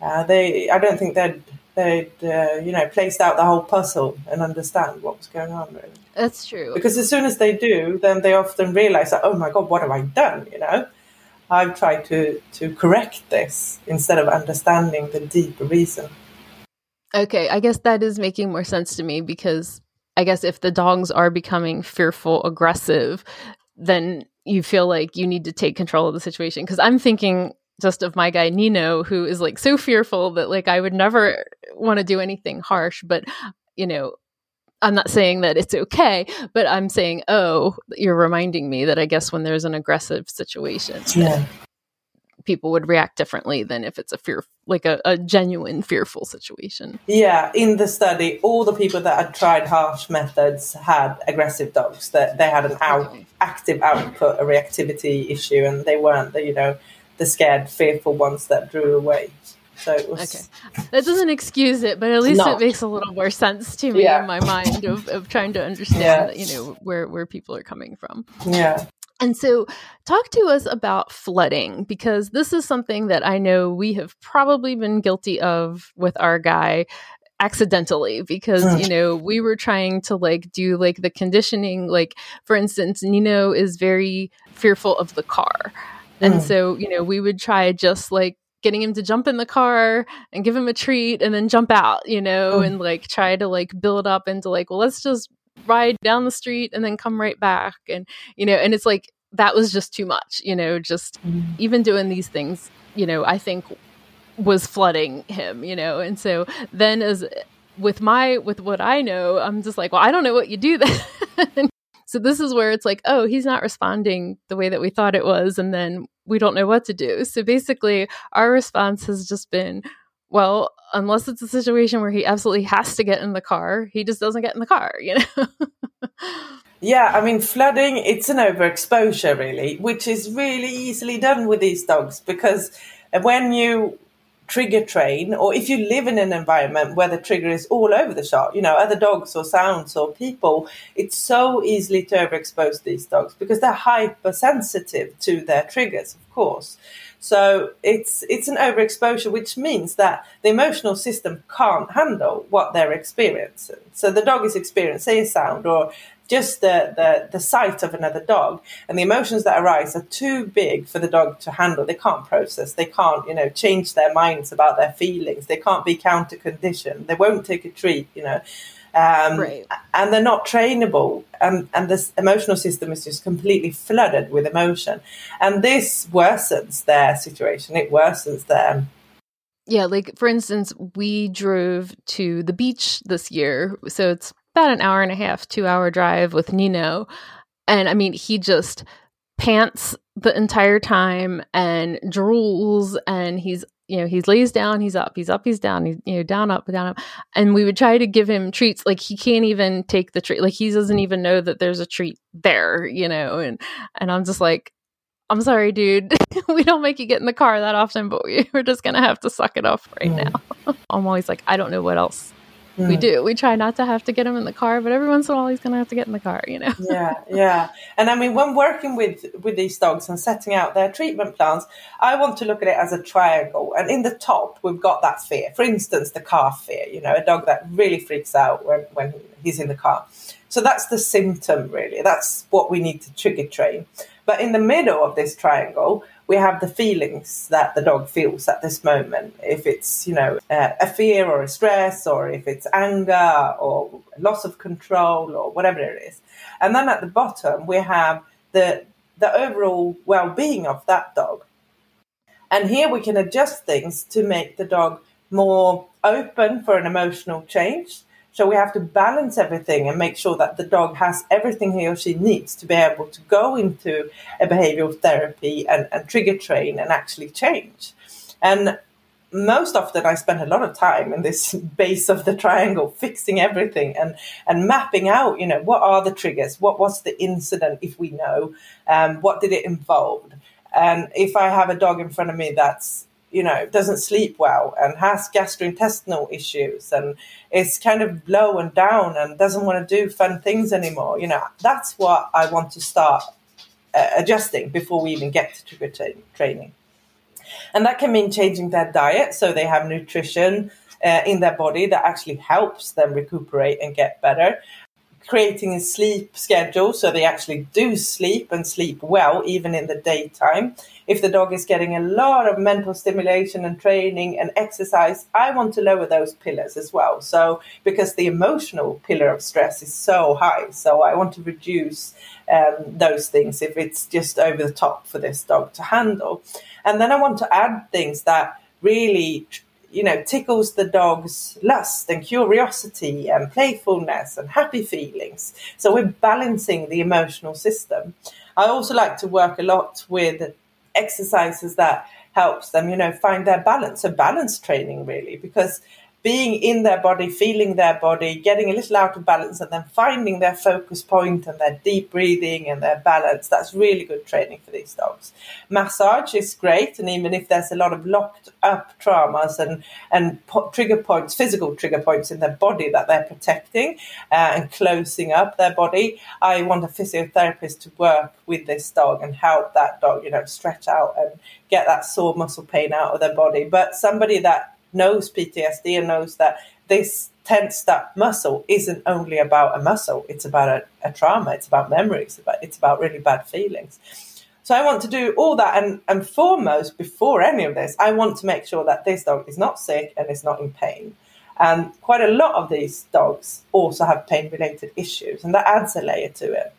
uh, they, I don't think they'd, they'd uh, you know, placed out the whole puzzle and understand what was going on, really. That's true. Because as soon as they do, then they often realize that, oh my God, what have I done, you know? I've tried to, to correct this instead of understanding the deeper reason. Okay, I guess that is making more sense to me because I guess if the dogs are becoming fearful, aggressive, then you feel like you need to take control of the situation. Because I'm thinking just of my guy Neno, who is like so fearful that like I would never want to do anything harsh, but you know, I'm not saying that it's okay, but I'm saying, oh, you're reminding me that I guess when there's an aggressive situation, yeah. people would react differently than if it's a fear, like a, a, genuine fearful situation. Yeah, in the study, all the people that had tried harsh methods had aggressive dogs. That they had an out, okay. active output, a reactivity issue, and they weren't the you know the scared, fearful ones that drew away. So it was okay. That doesn't excuse it, but at least it makes a little more sense to me yeah. in my mind of, of trying to understand, yeah. you know, where where people are coming from. Yeah. And so, talk to us about flooding because this is something that I know we have probably been guilty of with our guy accidentally because you know we were trying to like do like the conditioning like for instance Neno is very fearful of the car and mm. so you know we would try just like getting him to jump in the car and give him a treat and then jump out, you know, oh. and like try to like build up into like, well, let's just ride down the street and then come right back. And, you know, and it's like, that was just too much, you know, just mm. even doing these things, you know, I think was flooding him, you know. And so then as with my with what I know, I'm just like, well, I don't know what you do then. so this is where it's like, oh, he's not responding the way that we thought it was, and then we don't know what to do. So basically, our response has just been, well, unless it's a situation where he absolutely has to get in the car, he just doesn't get in the car, you know. Yeah, I mean, flooding, it's an overexposure, really, which is really easily done with these dogs because when you trigger train, or if you live in an environment where the trigger is all over the shop, you know, other dogs or sounds or people, it's so easily to overexpose these dogs because they're hypersensitive to their triggers, of course. So it's it's an overexposure, which means that the emotional system can't handle what they're experiencing. So the dog is experiencing a sound or just the, the, the sight of another dog and the emotions that arise are too big for the dog to handle. They can't process. They can't, you know, change their minds about their feelings. They can't be counter conditioned. They won't take a treat, you know. Um, right. And they're not trainable. And, and this emotional system is just completely flooded with emotion. And this worsens their situation. It worsens their yeah, like for instance, we drove to the beach this year. So it's about an hour and a half, two hour drive with Neno. And I mean, he just pants the entire time and drools and he's you know he's lays down he's up he's up he's down he's you know down up down up. And we would try to give him treats. Like he can't even take the treat. Like he doesn't even know that there's a treat there you know? And and i'm just like i'm sorry dude. We don't make you get in the car that often but we, we're just gonna have to suck it up right now. I'm always like i don't know what else Mm. We do. We try not to have to get him in the car, but every once in a while he's going to have to get in the car, you know. yeah, yeah. And I mean, when working with with these dogs and setting out their treatment plans, I want to look at it as a triangle. And in the top, we've got that fear. For instance, the car fear. You know, a dog that really freaks out when when he's in the car. So that's the symptom, really. That's what we need to trigger train. But in the middle of this triangle, we have the feelings that the dog feels at this moment. If it's, you know, uh, a fear or a stress, or if it's anger or loss of control or whatever it is. And then at the bottom, we have the, the overall well being of that dog. And here we can adjust things to make the dog more open for an emotional change so we have to balance everything and make sure that the dog has everything he or she needs to be able to go into a behavioral therapy and, and trigger train and actually change. And most often I spend a lot of time in this base of the triangle fixing everything and and mapping out you know what are the triggers? What was the incident if we know? Um, what did it involve? And if I have a dog in front of me that's you know, doesn't sleep well and has gastrointestinal issues and is kind of low and down and doesn't want to do fun things anymore. You know, that's what I want to start uh, adjusting before we even get to trigger tra- training. And that can mean changing their diet so they have nutrition uh, in their body that actually helps them recuperate and get better creating a sleep schedule so they actually do sleep and sleep well, even in the daytime. If the dog is getting a lot of mental stimulation and training and exercise, I want to lower those pillars as well. So, because the emotional pillar of stress is so high, so I want to reduce um, those things if it's just over the top for this dog to handle. And then I want to add things that really you know, tickles the dog's lust and curiosity and playfulness and happy feelings. So we're balancing the emotional system. I also like to work a lot with exercises that helps them, you know, find their balance. So balance training really, because being in their body, feeling their body, getting a little out of balance, and then finding their focus point and their deep breathing and their balance. That's really good training for these dogs. Massage is great, and even if there's a lot of locked up traumas and and po- trigger points, physical trigger points in their body that they're protecting uh, and closing up their body, I want a physiotherapist to work with this dog and help that dog, you know, stretch out and get that sore muscle pain out of their body. But somebody that knows PTSD and knows that this tensed up muscle isn't only about a muscle, it's about a, a trauma, it's about memories, about, it's about really bad feelings. So I want to do all that, and, and foremost, before any of this, I want to make sure that this dog is not sick and is not in pain. And quite a lot of these dogs also have pain related issues, and that adds a layer to it.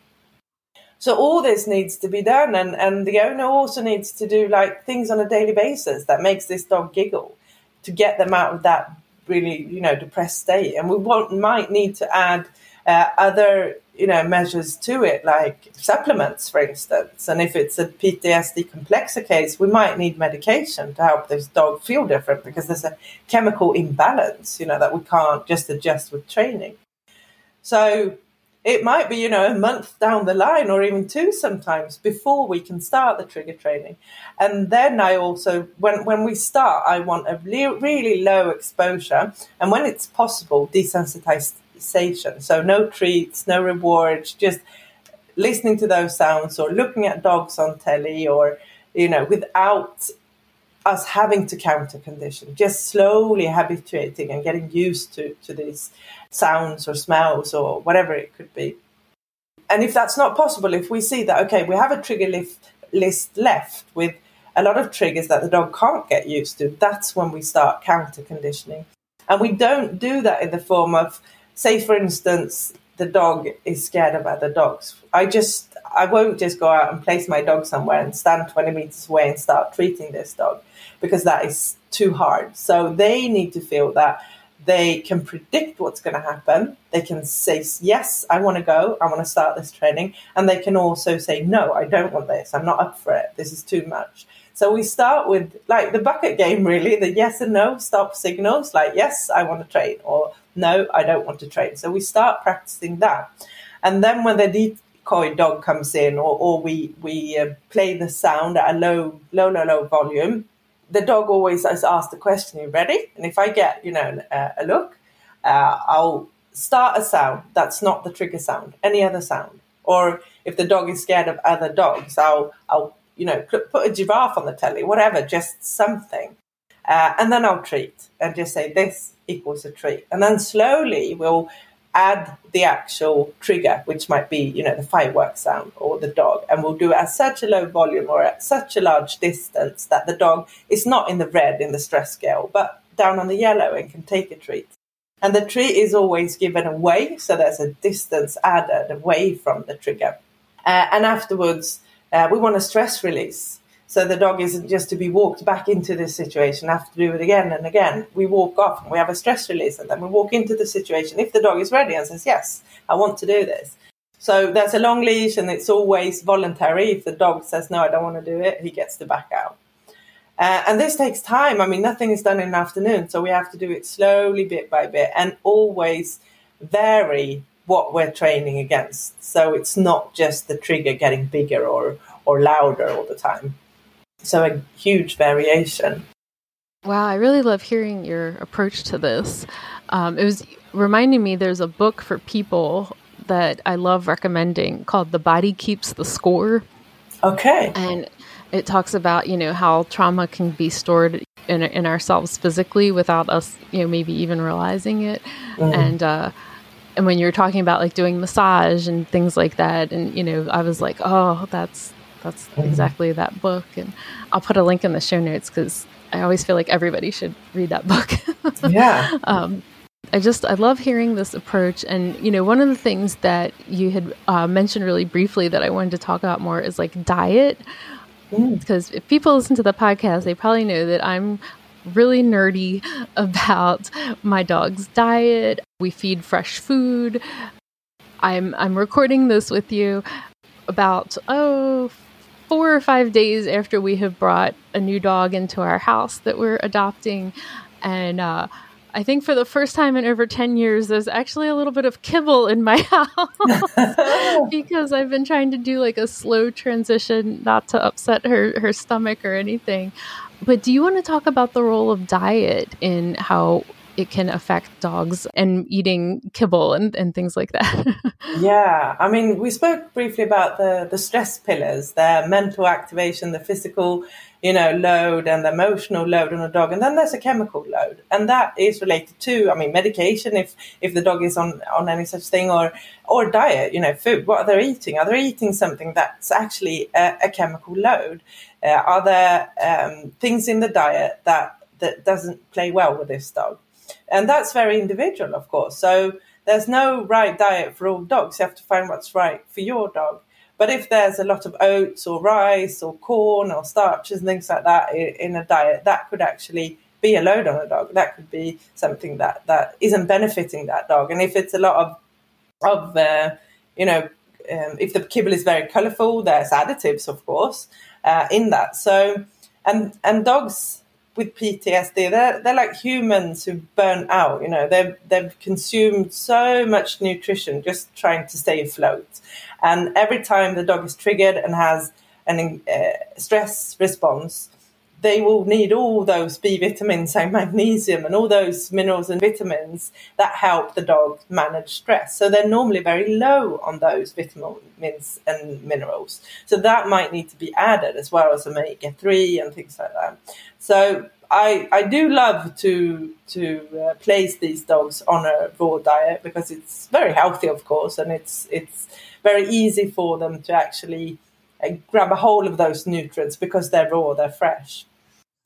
So all this needs to be done, and, and the owner also needs to do like things on a daily basis that makes this dog giggle to get them out of that really, you know, depressed state. And we want, might need to add uh, other, you know, measures to it, like supplements, for instance. And if it's a PTSD complexa case, we might need medication to help this dog feel different because there's a chemical imbalance, you know, that we can't just adjust with training. So it might be, you know, a month down the line or even two sometimes before we can start the trigger training. And then I also, when, when we start, I want a le- really low exposure. And when it's possible, desensitization. So no treats, no rewards, just listening to those sounds or looking at dogs on telly or, you know, without us having to counter condition, just slowly habituating and getting used to, to these sounds or smells or whatever it could be. And if that's not possible, if we see that, okay, we have a trigger list, list left with a lot of triggers that the dog can't get used to, that's when we start counter conditioning. And we don't do that in the form of, say, for instance, the dog is scared of other dogs. I just, I won't just go out and place my dog somewhere and stand 20 meters away and start treating this dog because that is too hard. So they need to feel that they can predict what's going to happen. They can say, Yes, I want to go. I want to start this training. And they can also say, No, I don't want this. I'm not up for it. This is too much. So we start with like the bucket game, really the yes and no stop signals, like, Yes, I want to train, or No, I don't want to train. So we start practicing that. And then when the decoy dog comes in, or, or we, we uh, play the sound at a low, low, low, low volume, the dog always has asked the question, "You ready?" And if I get you know a, a look, uh, I'll start a sound that's not the trigger sound, any other sound. Or if the dog is scared of other dogs, I'll I'll you know put, a giraffe on the telly, whatever, just something, uh, and then I'll treat and just say this equals a treat, and then slowly we'll add the actual trigger, which might be, you know, the fireworks sound or the dog, and we'll do it at such a low volume or at such a large distance that the dog is not in the red in the stress scale, but down on the yellow and can take a treat. And the treat is always given away, so there's a distance added away from the trigger. Uh, and afterwards, uh, we want a stress release. So the dog isn't just to be walked back into this situation, have to do it again and again. We walk off and we have a stress release and then we walk into the situation. If the dog is ready and says, Yes, I want to do this. So there's a long leash and it's always voluntary. If the dog says, No, I don't want to do it, he gets to back out. Uh, and this takes time. I mean, nothing is done in an afternoon. So we have to do it slowly, bit by bit, and always vary what we're training against. So it's not just the trigger getting bigger or, or louder all the time. So a huge variation. Wow, I really love hearing your approach to this. Um, it was reminding me there's a book for people that I love recommending called The Body Keeps the Score. Okay. And it talks about, you know, how trauma can be stored in, in ourselves physically without us, you know, maybe even realizing it. Mm. And, uh, and when you're talking about like doing massage and things like that, and, you know, I was like, oh, that's, that's exactly that book. And I'll put a link in the show notes because I always feel like everybody should read that book. yeah. Um, I just I love hearing this approach, and you know, one of the things that you had uh, mentioned really briefly that I wanted to talk about more is like diet, because mm. if people listen to the podcast, they probably know that I'm really nerdy about my dog's diet. We feed fresh food. I'm I'm recording this with you about oh four or five days after we have brought a new dog into our house that we're adopting. And uh, I think for the first time in over 10 years, there's actually a little bit of kibble in my house because I've been trying to do like a slow transition, not to upset her, her stomach or anything. But do you want to talk about the role of diet in how it can affect dogs and eating kibble and, and things like that. yeah, I mean, we spoke briefly about the, the stress pillars, the mental activation, the physical, you know, load and the emotional load on a dog. And then there's a chemical load. And that is related to, I mean, medication, if, if the dog is on, on any such thing, or, or diet, you know, food. What are they eating? Are they eating something that's actually a, a chemical load? Uh, are there um, things in the diet that, that doesn't play well with this dog? And that's very individual, of course. So there's no right diet for all dogs. You have to find what's right for your dog. But if there's a lot of oats or rice or corn or starches and things like that in a diet, that could actually be a load on a dog. That could be something that, that isn't benefiting that dog. And if it's a lot of, of uh, you know, um, if the kibble is very colourful, there's additives, of course, uh, in that. So, and and dogs with PTSD, they're they're like humans who burn out. You know, they've they've consumed so much nutrition just trying to stay afloat, and every time the dog is triggered and has an uh, stress response, they will need all those B vitamins and magnesium and all those minerals and vitamins that help the dog manage stress. So they're normally very low on those vitamins and minerals. So that might need to be added as well as omega 3 and things like that. So I, I do love to to uh, place these dogs on a raw diet because it's very healthy, of course, and it's it's very easy for them to actually grab a hold of those nutrients because they're raw, they're fresh.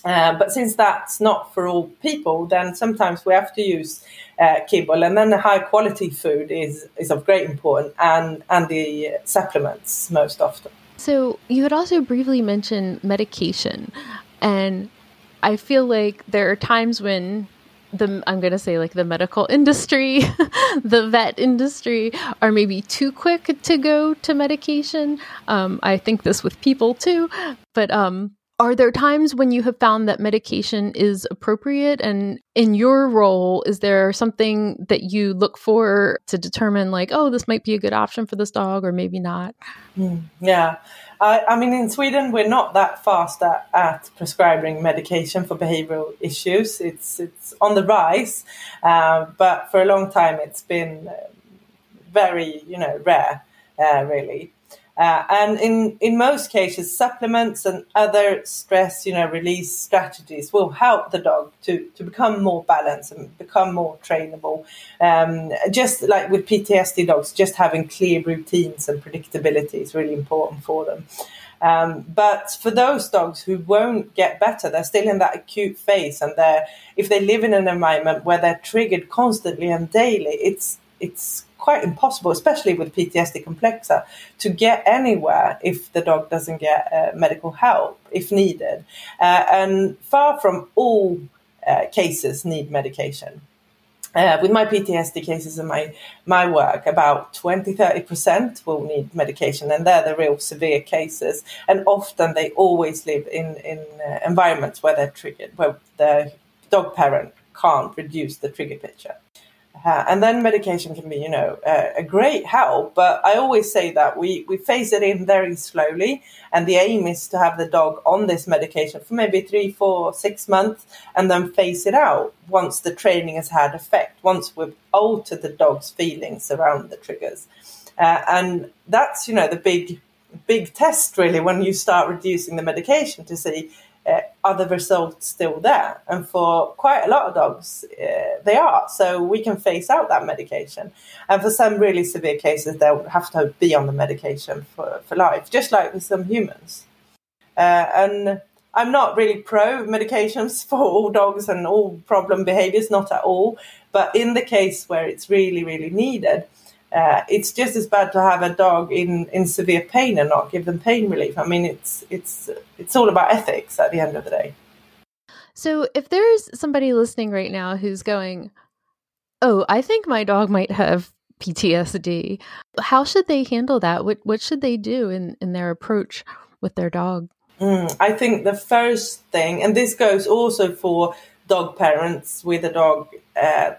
Uh, but since that's not for all people, then sometimes we have to use uh, kibble, and then the high quality food is is of great importance, and and the supplements most often. So you had also briefly mentioned medication, and I feel like there are times when the I'm going to say like the medical industry, the vet industry are maybe too quick to go to medication. Um, I think this with people too, but um, are there times when you have found that medication is appropriate? And in your role, is there something that you look for to determine, like, oh, this might be a good option for this dog, or maybe not? Mm, yeah. I, I, mean, in Sweden, we're not that fast at, at, prescribing medication for behavioral issues. It's it's on the rise, uh, but for a long time, it's been uh, very, you know, rare, uh, really. Uh, and in, in most cases, supplements and other stress, you know, release strategies will help the dog to, to become more balanced and become more trainable. Um, just like with PTSD dogs, just having clear routines and predictability is really important for them. Um, but for those dogs who won't get better, they're still in that acute phase, and they're if they live in an environment where they're triggered constantly and daily, it's it's quite impossible, especially with PTSD complexa, to get anywhere if the dog doesn't get uh, medical help if needed. Uh, and far from all uh, cases need medication. Uh, with my PTSD cases and my, my work, about 20 30% will need medication, and they're the real severe cases. And often they always live in, in uh, environments where they're triggered, where the dog parent can't reduce the trigger picture. And then medication can be, you know, a, a, great help. But I always say that we, we phase it in very slowly. And the aim is to have the dog on this medication for maybe three, four, six months and then phase it out once the training has had effect, once we've altered the dog's feelings around the triggers. Uh, and that's, you know, the big, big test really when you start reducing the medication to see uh, are the results still there? And for quite a lot of dogs, uh, they are. So we can phase out that medication. And for some really severe cases, they'll have to be on the medication for, for life, just like with some humans. Uh, and I'm not really pro medications for all dogs and all problem behaviors, not at all. But in the case where it's really, really needed, uh, it's just as bad to have a dog in, in severe pain and not give them pain relief. I mean, it's it's it's all about ethics at the end of the day. So, if there's somebody listening right now who's going, "Oh, I think my dog might have PTSD," how should they handle that? What what should they do in in their approach with their dog? Mm, I think the first thing, and this goes also for dog parents with a dog. Uh,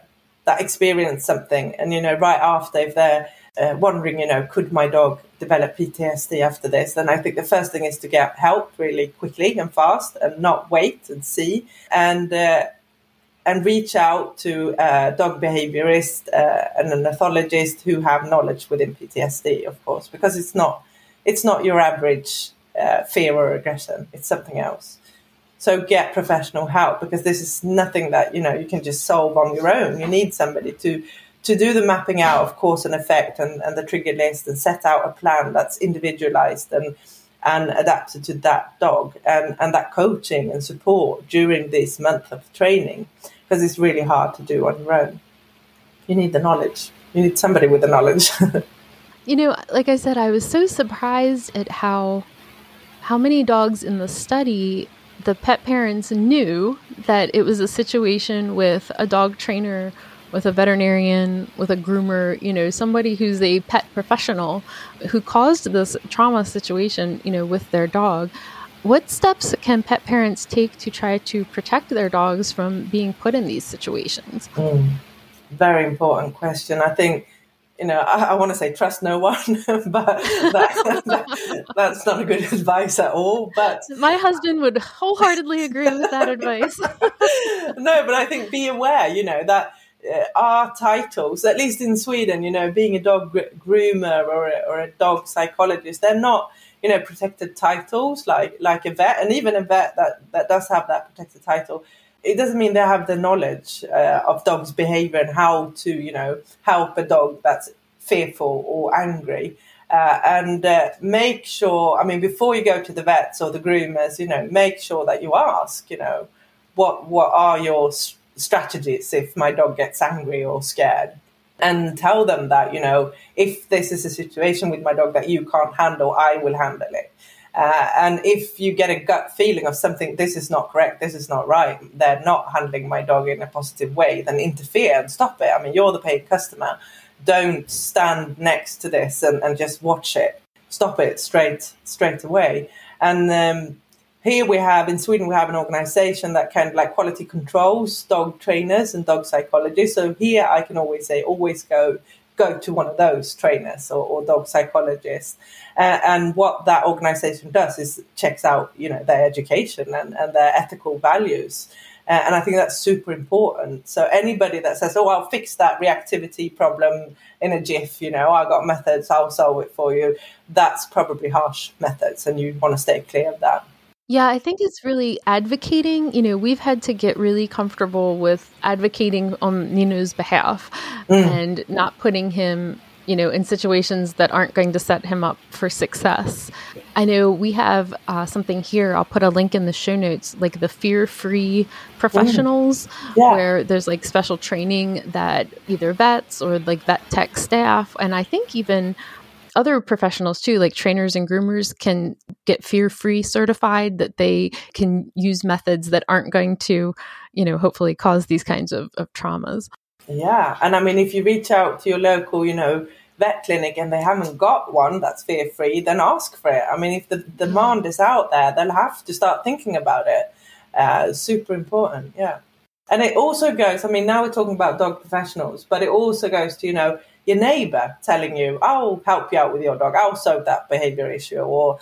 that experience something. And you know right after if they're uh, wondering you know could my dog develop PTSD after this then I think the first thing is to get help really quickly and fast and not wait and see. And uh, and reach out to a dog behaviorist uh, and an ethologist who have knowledge within PTSD of course because it's not it's not your average uh, fear or aggression. It's something else so get professional help because this is nothing that you know you can just solve on your own. You need somebody to to do the mapping out of cause and effect and, and the trigger list and set out a plan that's individualized and and adapted to that dog and, and that coaching and support during this month of training because it's really hard to do on your own. You need the knowledge. You need somebody with the knowledge. you know, like I said, I was so surprised at how how many dogs in the study the pet parents knew that it was a situation with a dog trainer, with a veterinarian, with a groomer, you know, somebody who's a pet professional who caused this trauma situation, you know, with their dog. What steps can pet parents take to try to protect their dogs from being put in these situations? Mm, very important question. I think you know, I, I, want to say trust no one, but that, that, that's not a good advice at all. But my husband would wholeheartedly agree with that advice. no, but I think be aware, you know, that uh, our titles, at least in Sweden, you know, being a dog groomer or a, or a dog psychologist, they're not, you know, protected titles like like a vet, and even a vet that that does have that protected title it doesn't mean they have the knowledge uh, of dogs' behavior and how to, you know, help a dog that's fearful or angry. Uh, and uh, make sure, I mean, before you go to the vets or the groomers, you know, make sure that you ask, you know, what what are your strategies if my dog gets angry or scared, and tell them that, you know, if this is a situation with my dog that you can't handle, I will handle it. Uh, and if you get a gut feeling of something, this is not correct, this is not right, they're not handling my dog in a positive way, then interfere and stop it. I mean, you're the paid customer. Don't stand next to this and, and just watch it. Stop it straight straight away. And um, here we have in Sweden we have an organization that kind of like quality controls dog trainers and dog psychologists. So here I can always say always go go to one of those trainers or, or dog psychologists. Uh, and what that organization does is checks out, you know, their education and, and their ethical values. Uh, and I think that's super important. So anybody that says, "Oh, I'll fix that reactivity problem in a jiff," you know, I got methods, I'll solve it for you. That's probably harsh methods, and you want to stay clear of that. Yeah, I think it's really advocating. You know, we've had to get really comfortable with advocating on Neno's behalf mm. and not putting him, you know, in situations that aren't going to set him up for success. I know we have uh, something here. I'll put a link in the show notes, like the fear free professionals, mm. yeah. where there's like special training that either vets or like vet tech staff, and I think even other professionals too, like trainers and groomers, can get fear free certified that they can use methods that aren't going to, you know, hopefully cause these kinds of, of traumas. Yeah. And I mean, if you reach out to your local, you know, vet clinic and they haven't got one that's fear free, then ask for it. I mean, if the demand is out there, they'll have to start thinking about it. Uh, super important. Yeah. And it also goes, I mean, now we're talking about dog professionals, but it also goes to, you know, your neighbor telling you, I'll help you out with your dog, I'll solve that behavior issue, or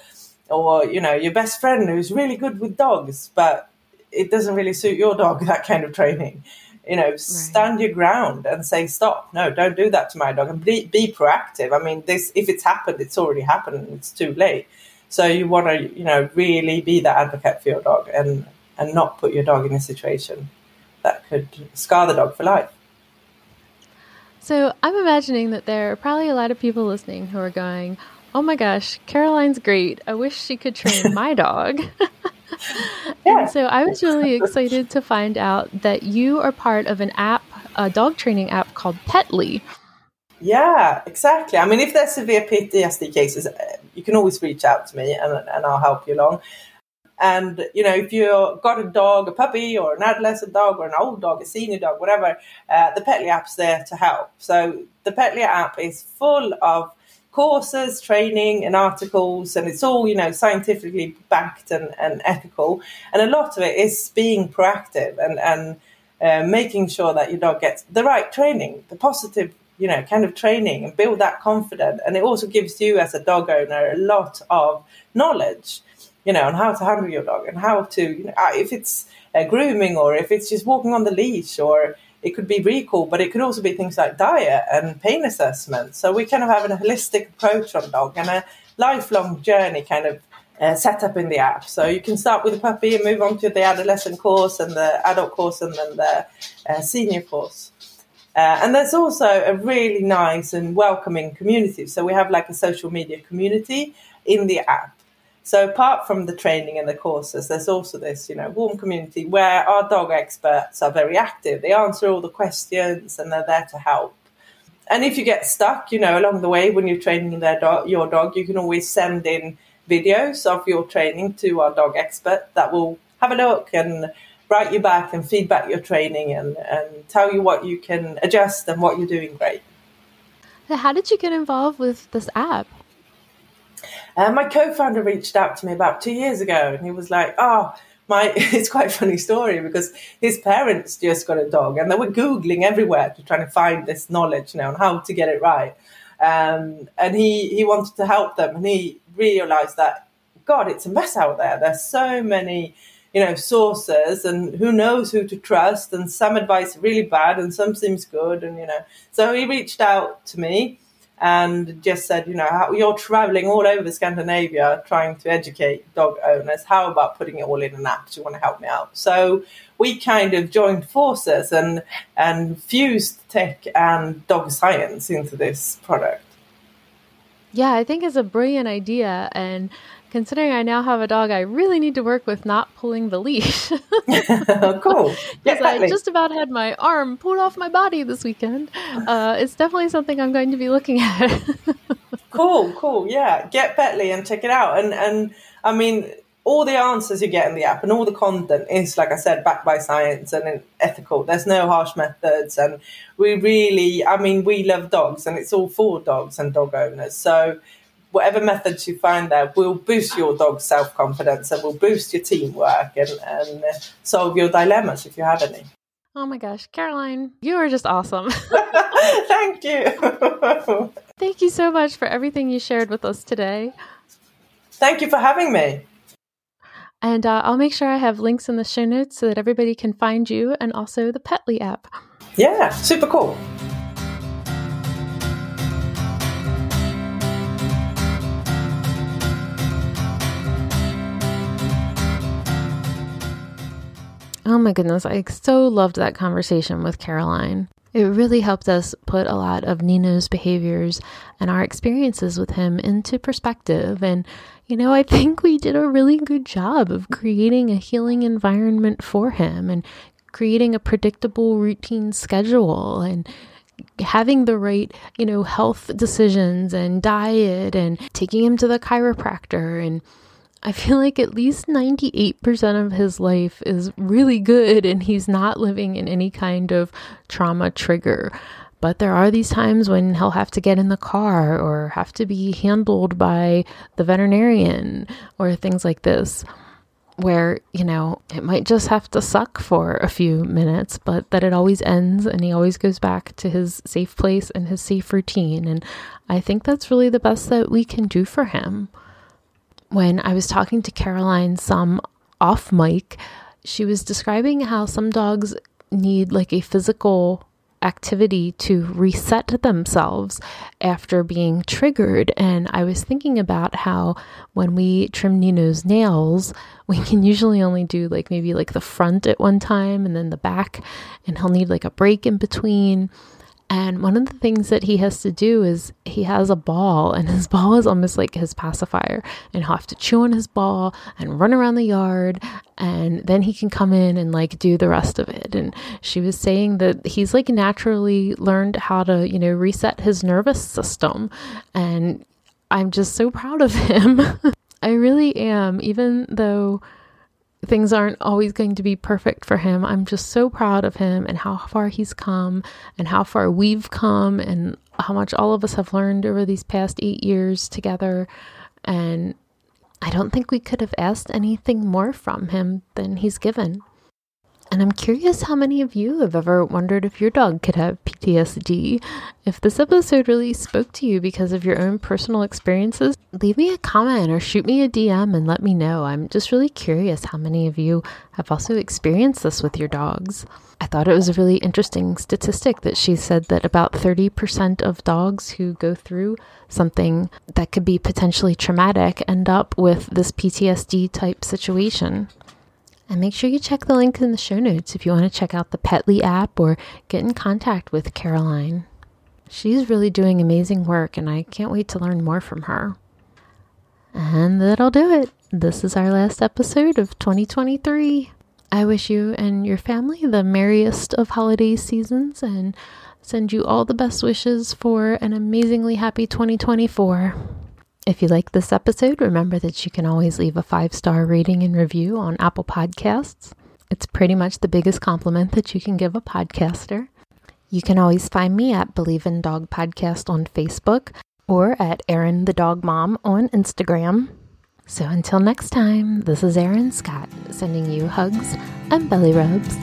or you know, your best friend who's really good with dogs, but it doesn't really suit your dog, that kind of training. You know, right. stand your ground and say, stop, no, don't do that to my dog and be, be proactive. I mean, this if it's happened, it's already happened and it's too late. So you want to, you know, really be that advocate for your dog and and not put your dog in a situation that could scar the dog for life. So I'm imagining that there are probably a lot of people listening who are going, "Oh my gosh, Caroline's great. I wish she could train my dog." yeah. So I was really excited to find out that you are part of an app, a dog training app called Petli. Yeah, exactly. I mean, if there's severe PTSD cases, uh, you can always reach out to me and, and I'll help you along. And, you know, if you've got a dog, a puppy or an adolescent dog or an old dog, a senior dog, whatever, uh, the Petli app's there to help. So the Petli app is full of courses, training, and articles, and it's all, you know, scientifically backed and, and ethical. And a lot of it is being proactive and, and uh, making sure that your dog gets the right training, the positive, you know, kind of training and build that confidence. And it also gives you, as a dog owner, a lot of knowledge you know, on how to handle your dog and how to, you know, uh, if it's uh, grooming or if it's just walking on the leash or it could be recall, but it could also be things like diet and pain assessment. So we kind of have a holistic approach on dog and a lifelong journey kind of uh, set up in the app. So you can start with a puppy and move on to the adolescent course and the adult course and then the uh, senior course. Uh, and there's also a really nice and welcoming community. So we have like a social media community in the app. So apart from the training and the courses, there's also this, you know, warm community where our dog experts are very active. They answer all the questions and they're there to help. And if you get stuck, you know, along the way when you're training their dog, your dog, you can always send in videos of your training to our dog expert that will have a look and write you back and feedback your training and, and tell you what you can adjust and what you're doing great. How did you get involved with this app? Uh, my co-founder reached out to me about two years ago, and he was like, "Oh, my." It's quite a funny story because his parents just got a dog, and they were googling everywhere to try to find this knowledge, you know, on how to get it right. Um, and he he wanted to help them, and he realized that God, it's a mess out there. There's so many you know sources and who knows who to trust and some advice really bad and some seems good and you know so he reached out to me and just said you know how, you're traveling all over scandinavia trying to educate dog owners. How about putting it all in an app? Do you want to help me out? So we kind of joined forces and and fused tech and dog science into this product. Yeah i think it's a brilliant idea. And considering I now have a dog, I really need to work with not pulling the leash. cool. Because I just about had my arm pulled off my body this weekend. Uh, it's definitely something I'm going to be looking at. cool, cool. Yeah, get Petli and check it out. And and I mean, all the answers you get in the app and all the content is, like I said, backed by science and ethical. There's no harsh methods, and we really, I mean, we love dogs, and it's all for dogs and dog owners. So whatever methods you find there will boost your dog's self confidence and will boost your teamwork and, and solve your dilemmas if you have any. Oh my gosh, Caroline, you are just awesome. Thank you. Thank you so much for everything you shared with us today. Thank you for having me. And uh, I'll make sure I have links in the show notes so that everybody can find you and also the Petli app. Yeah, super cool. Oh my goodness, I so loved that conversation with Caroline. It really helped us put a lot of Neno's behaviors and our experiences with him into perspective. And, you know, I think we did a really good job of creating a healing environment for him and creating a predictable routine schedule and having the right, you know, health decisions and diet and taking him to the chiropractor and I feel like at least 98% of his life is really good and he's not living in any kind of trauma trigger. But there are these times when he'll have to get in the car or have to be handled by the veterinarian or things like this, where, you know, it might just have to suck for a few minutes, but that it always ends and he always goes back to his safe place and his safe routine. And I think that's really the best that we can do for him when I was talking to Caroline some off mic, she was describing how some dogs need like a physical activity to reset themselves after being triggered. And I was thinking about how when we trim Neno's nails, we can usually only do like maybe like the front at one time and then the back, and he'll need like a break in between. And one of the things that he has to do is he has a ball, and his ball is almost like his pacifier. And he'll have to chew on his ball and run around the yard, and then he can come in and like do the rest of it. And she was saying that he's like naturally learned how to, you know, reset his nervous system. And I'm just so proud of him. I really am, even though things aren't always going to be perfect for him. I'm just so proud of him and how far he's come and how far we've come and how much all of us have learned over these past eight years together. And I don't think we could have asked anything more from him than he's given. And I'm curious how many of you have ever wondered if your dog could have PTSD. If this episode really spoke to you because of your own personal experiences, leave me a comment or shoot me a DM and let me know. I'm just really curious how many of you have also experienced this with your dogs. I thought it was a really interesting statistic that she said that about 30% of dogs who go through something that could be potentially traumatic end up with this PTSD type situation. And make sure you check the link in the show notes if you want to check out the Petli app or get in contact with Caroline. She's really doing amazing work, and I can't wait to learn more from her. And that'll do it. This is our last episode of 2023. I wish you and your family the merriest of holiday seasons and send you all the best wishes for an amazingly happy 2024. If you like this episode, remember that you can always leave a five star rating and review on Apple Podcasts. It's pretty much the biggest compliment that you can give a podcaster. You can always find me at Believe in Dog Podcast on Facebook or at Erin the Dog Mom on Instagram. So until next time, this is Erin Scott sending you hugs and belly rubs.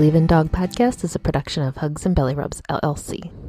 Believe in Dog podcast is a production of Hugs and Belly Rubs LLC.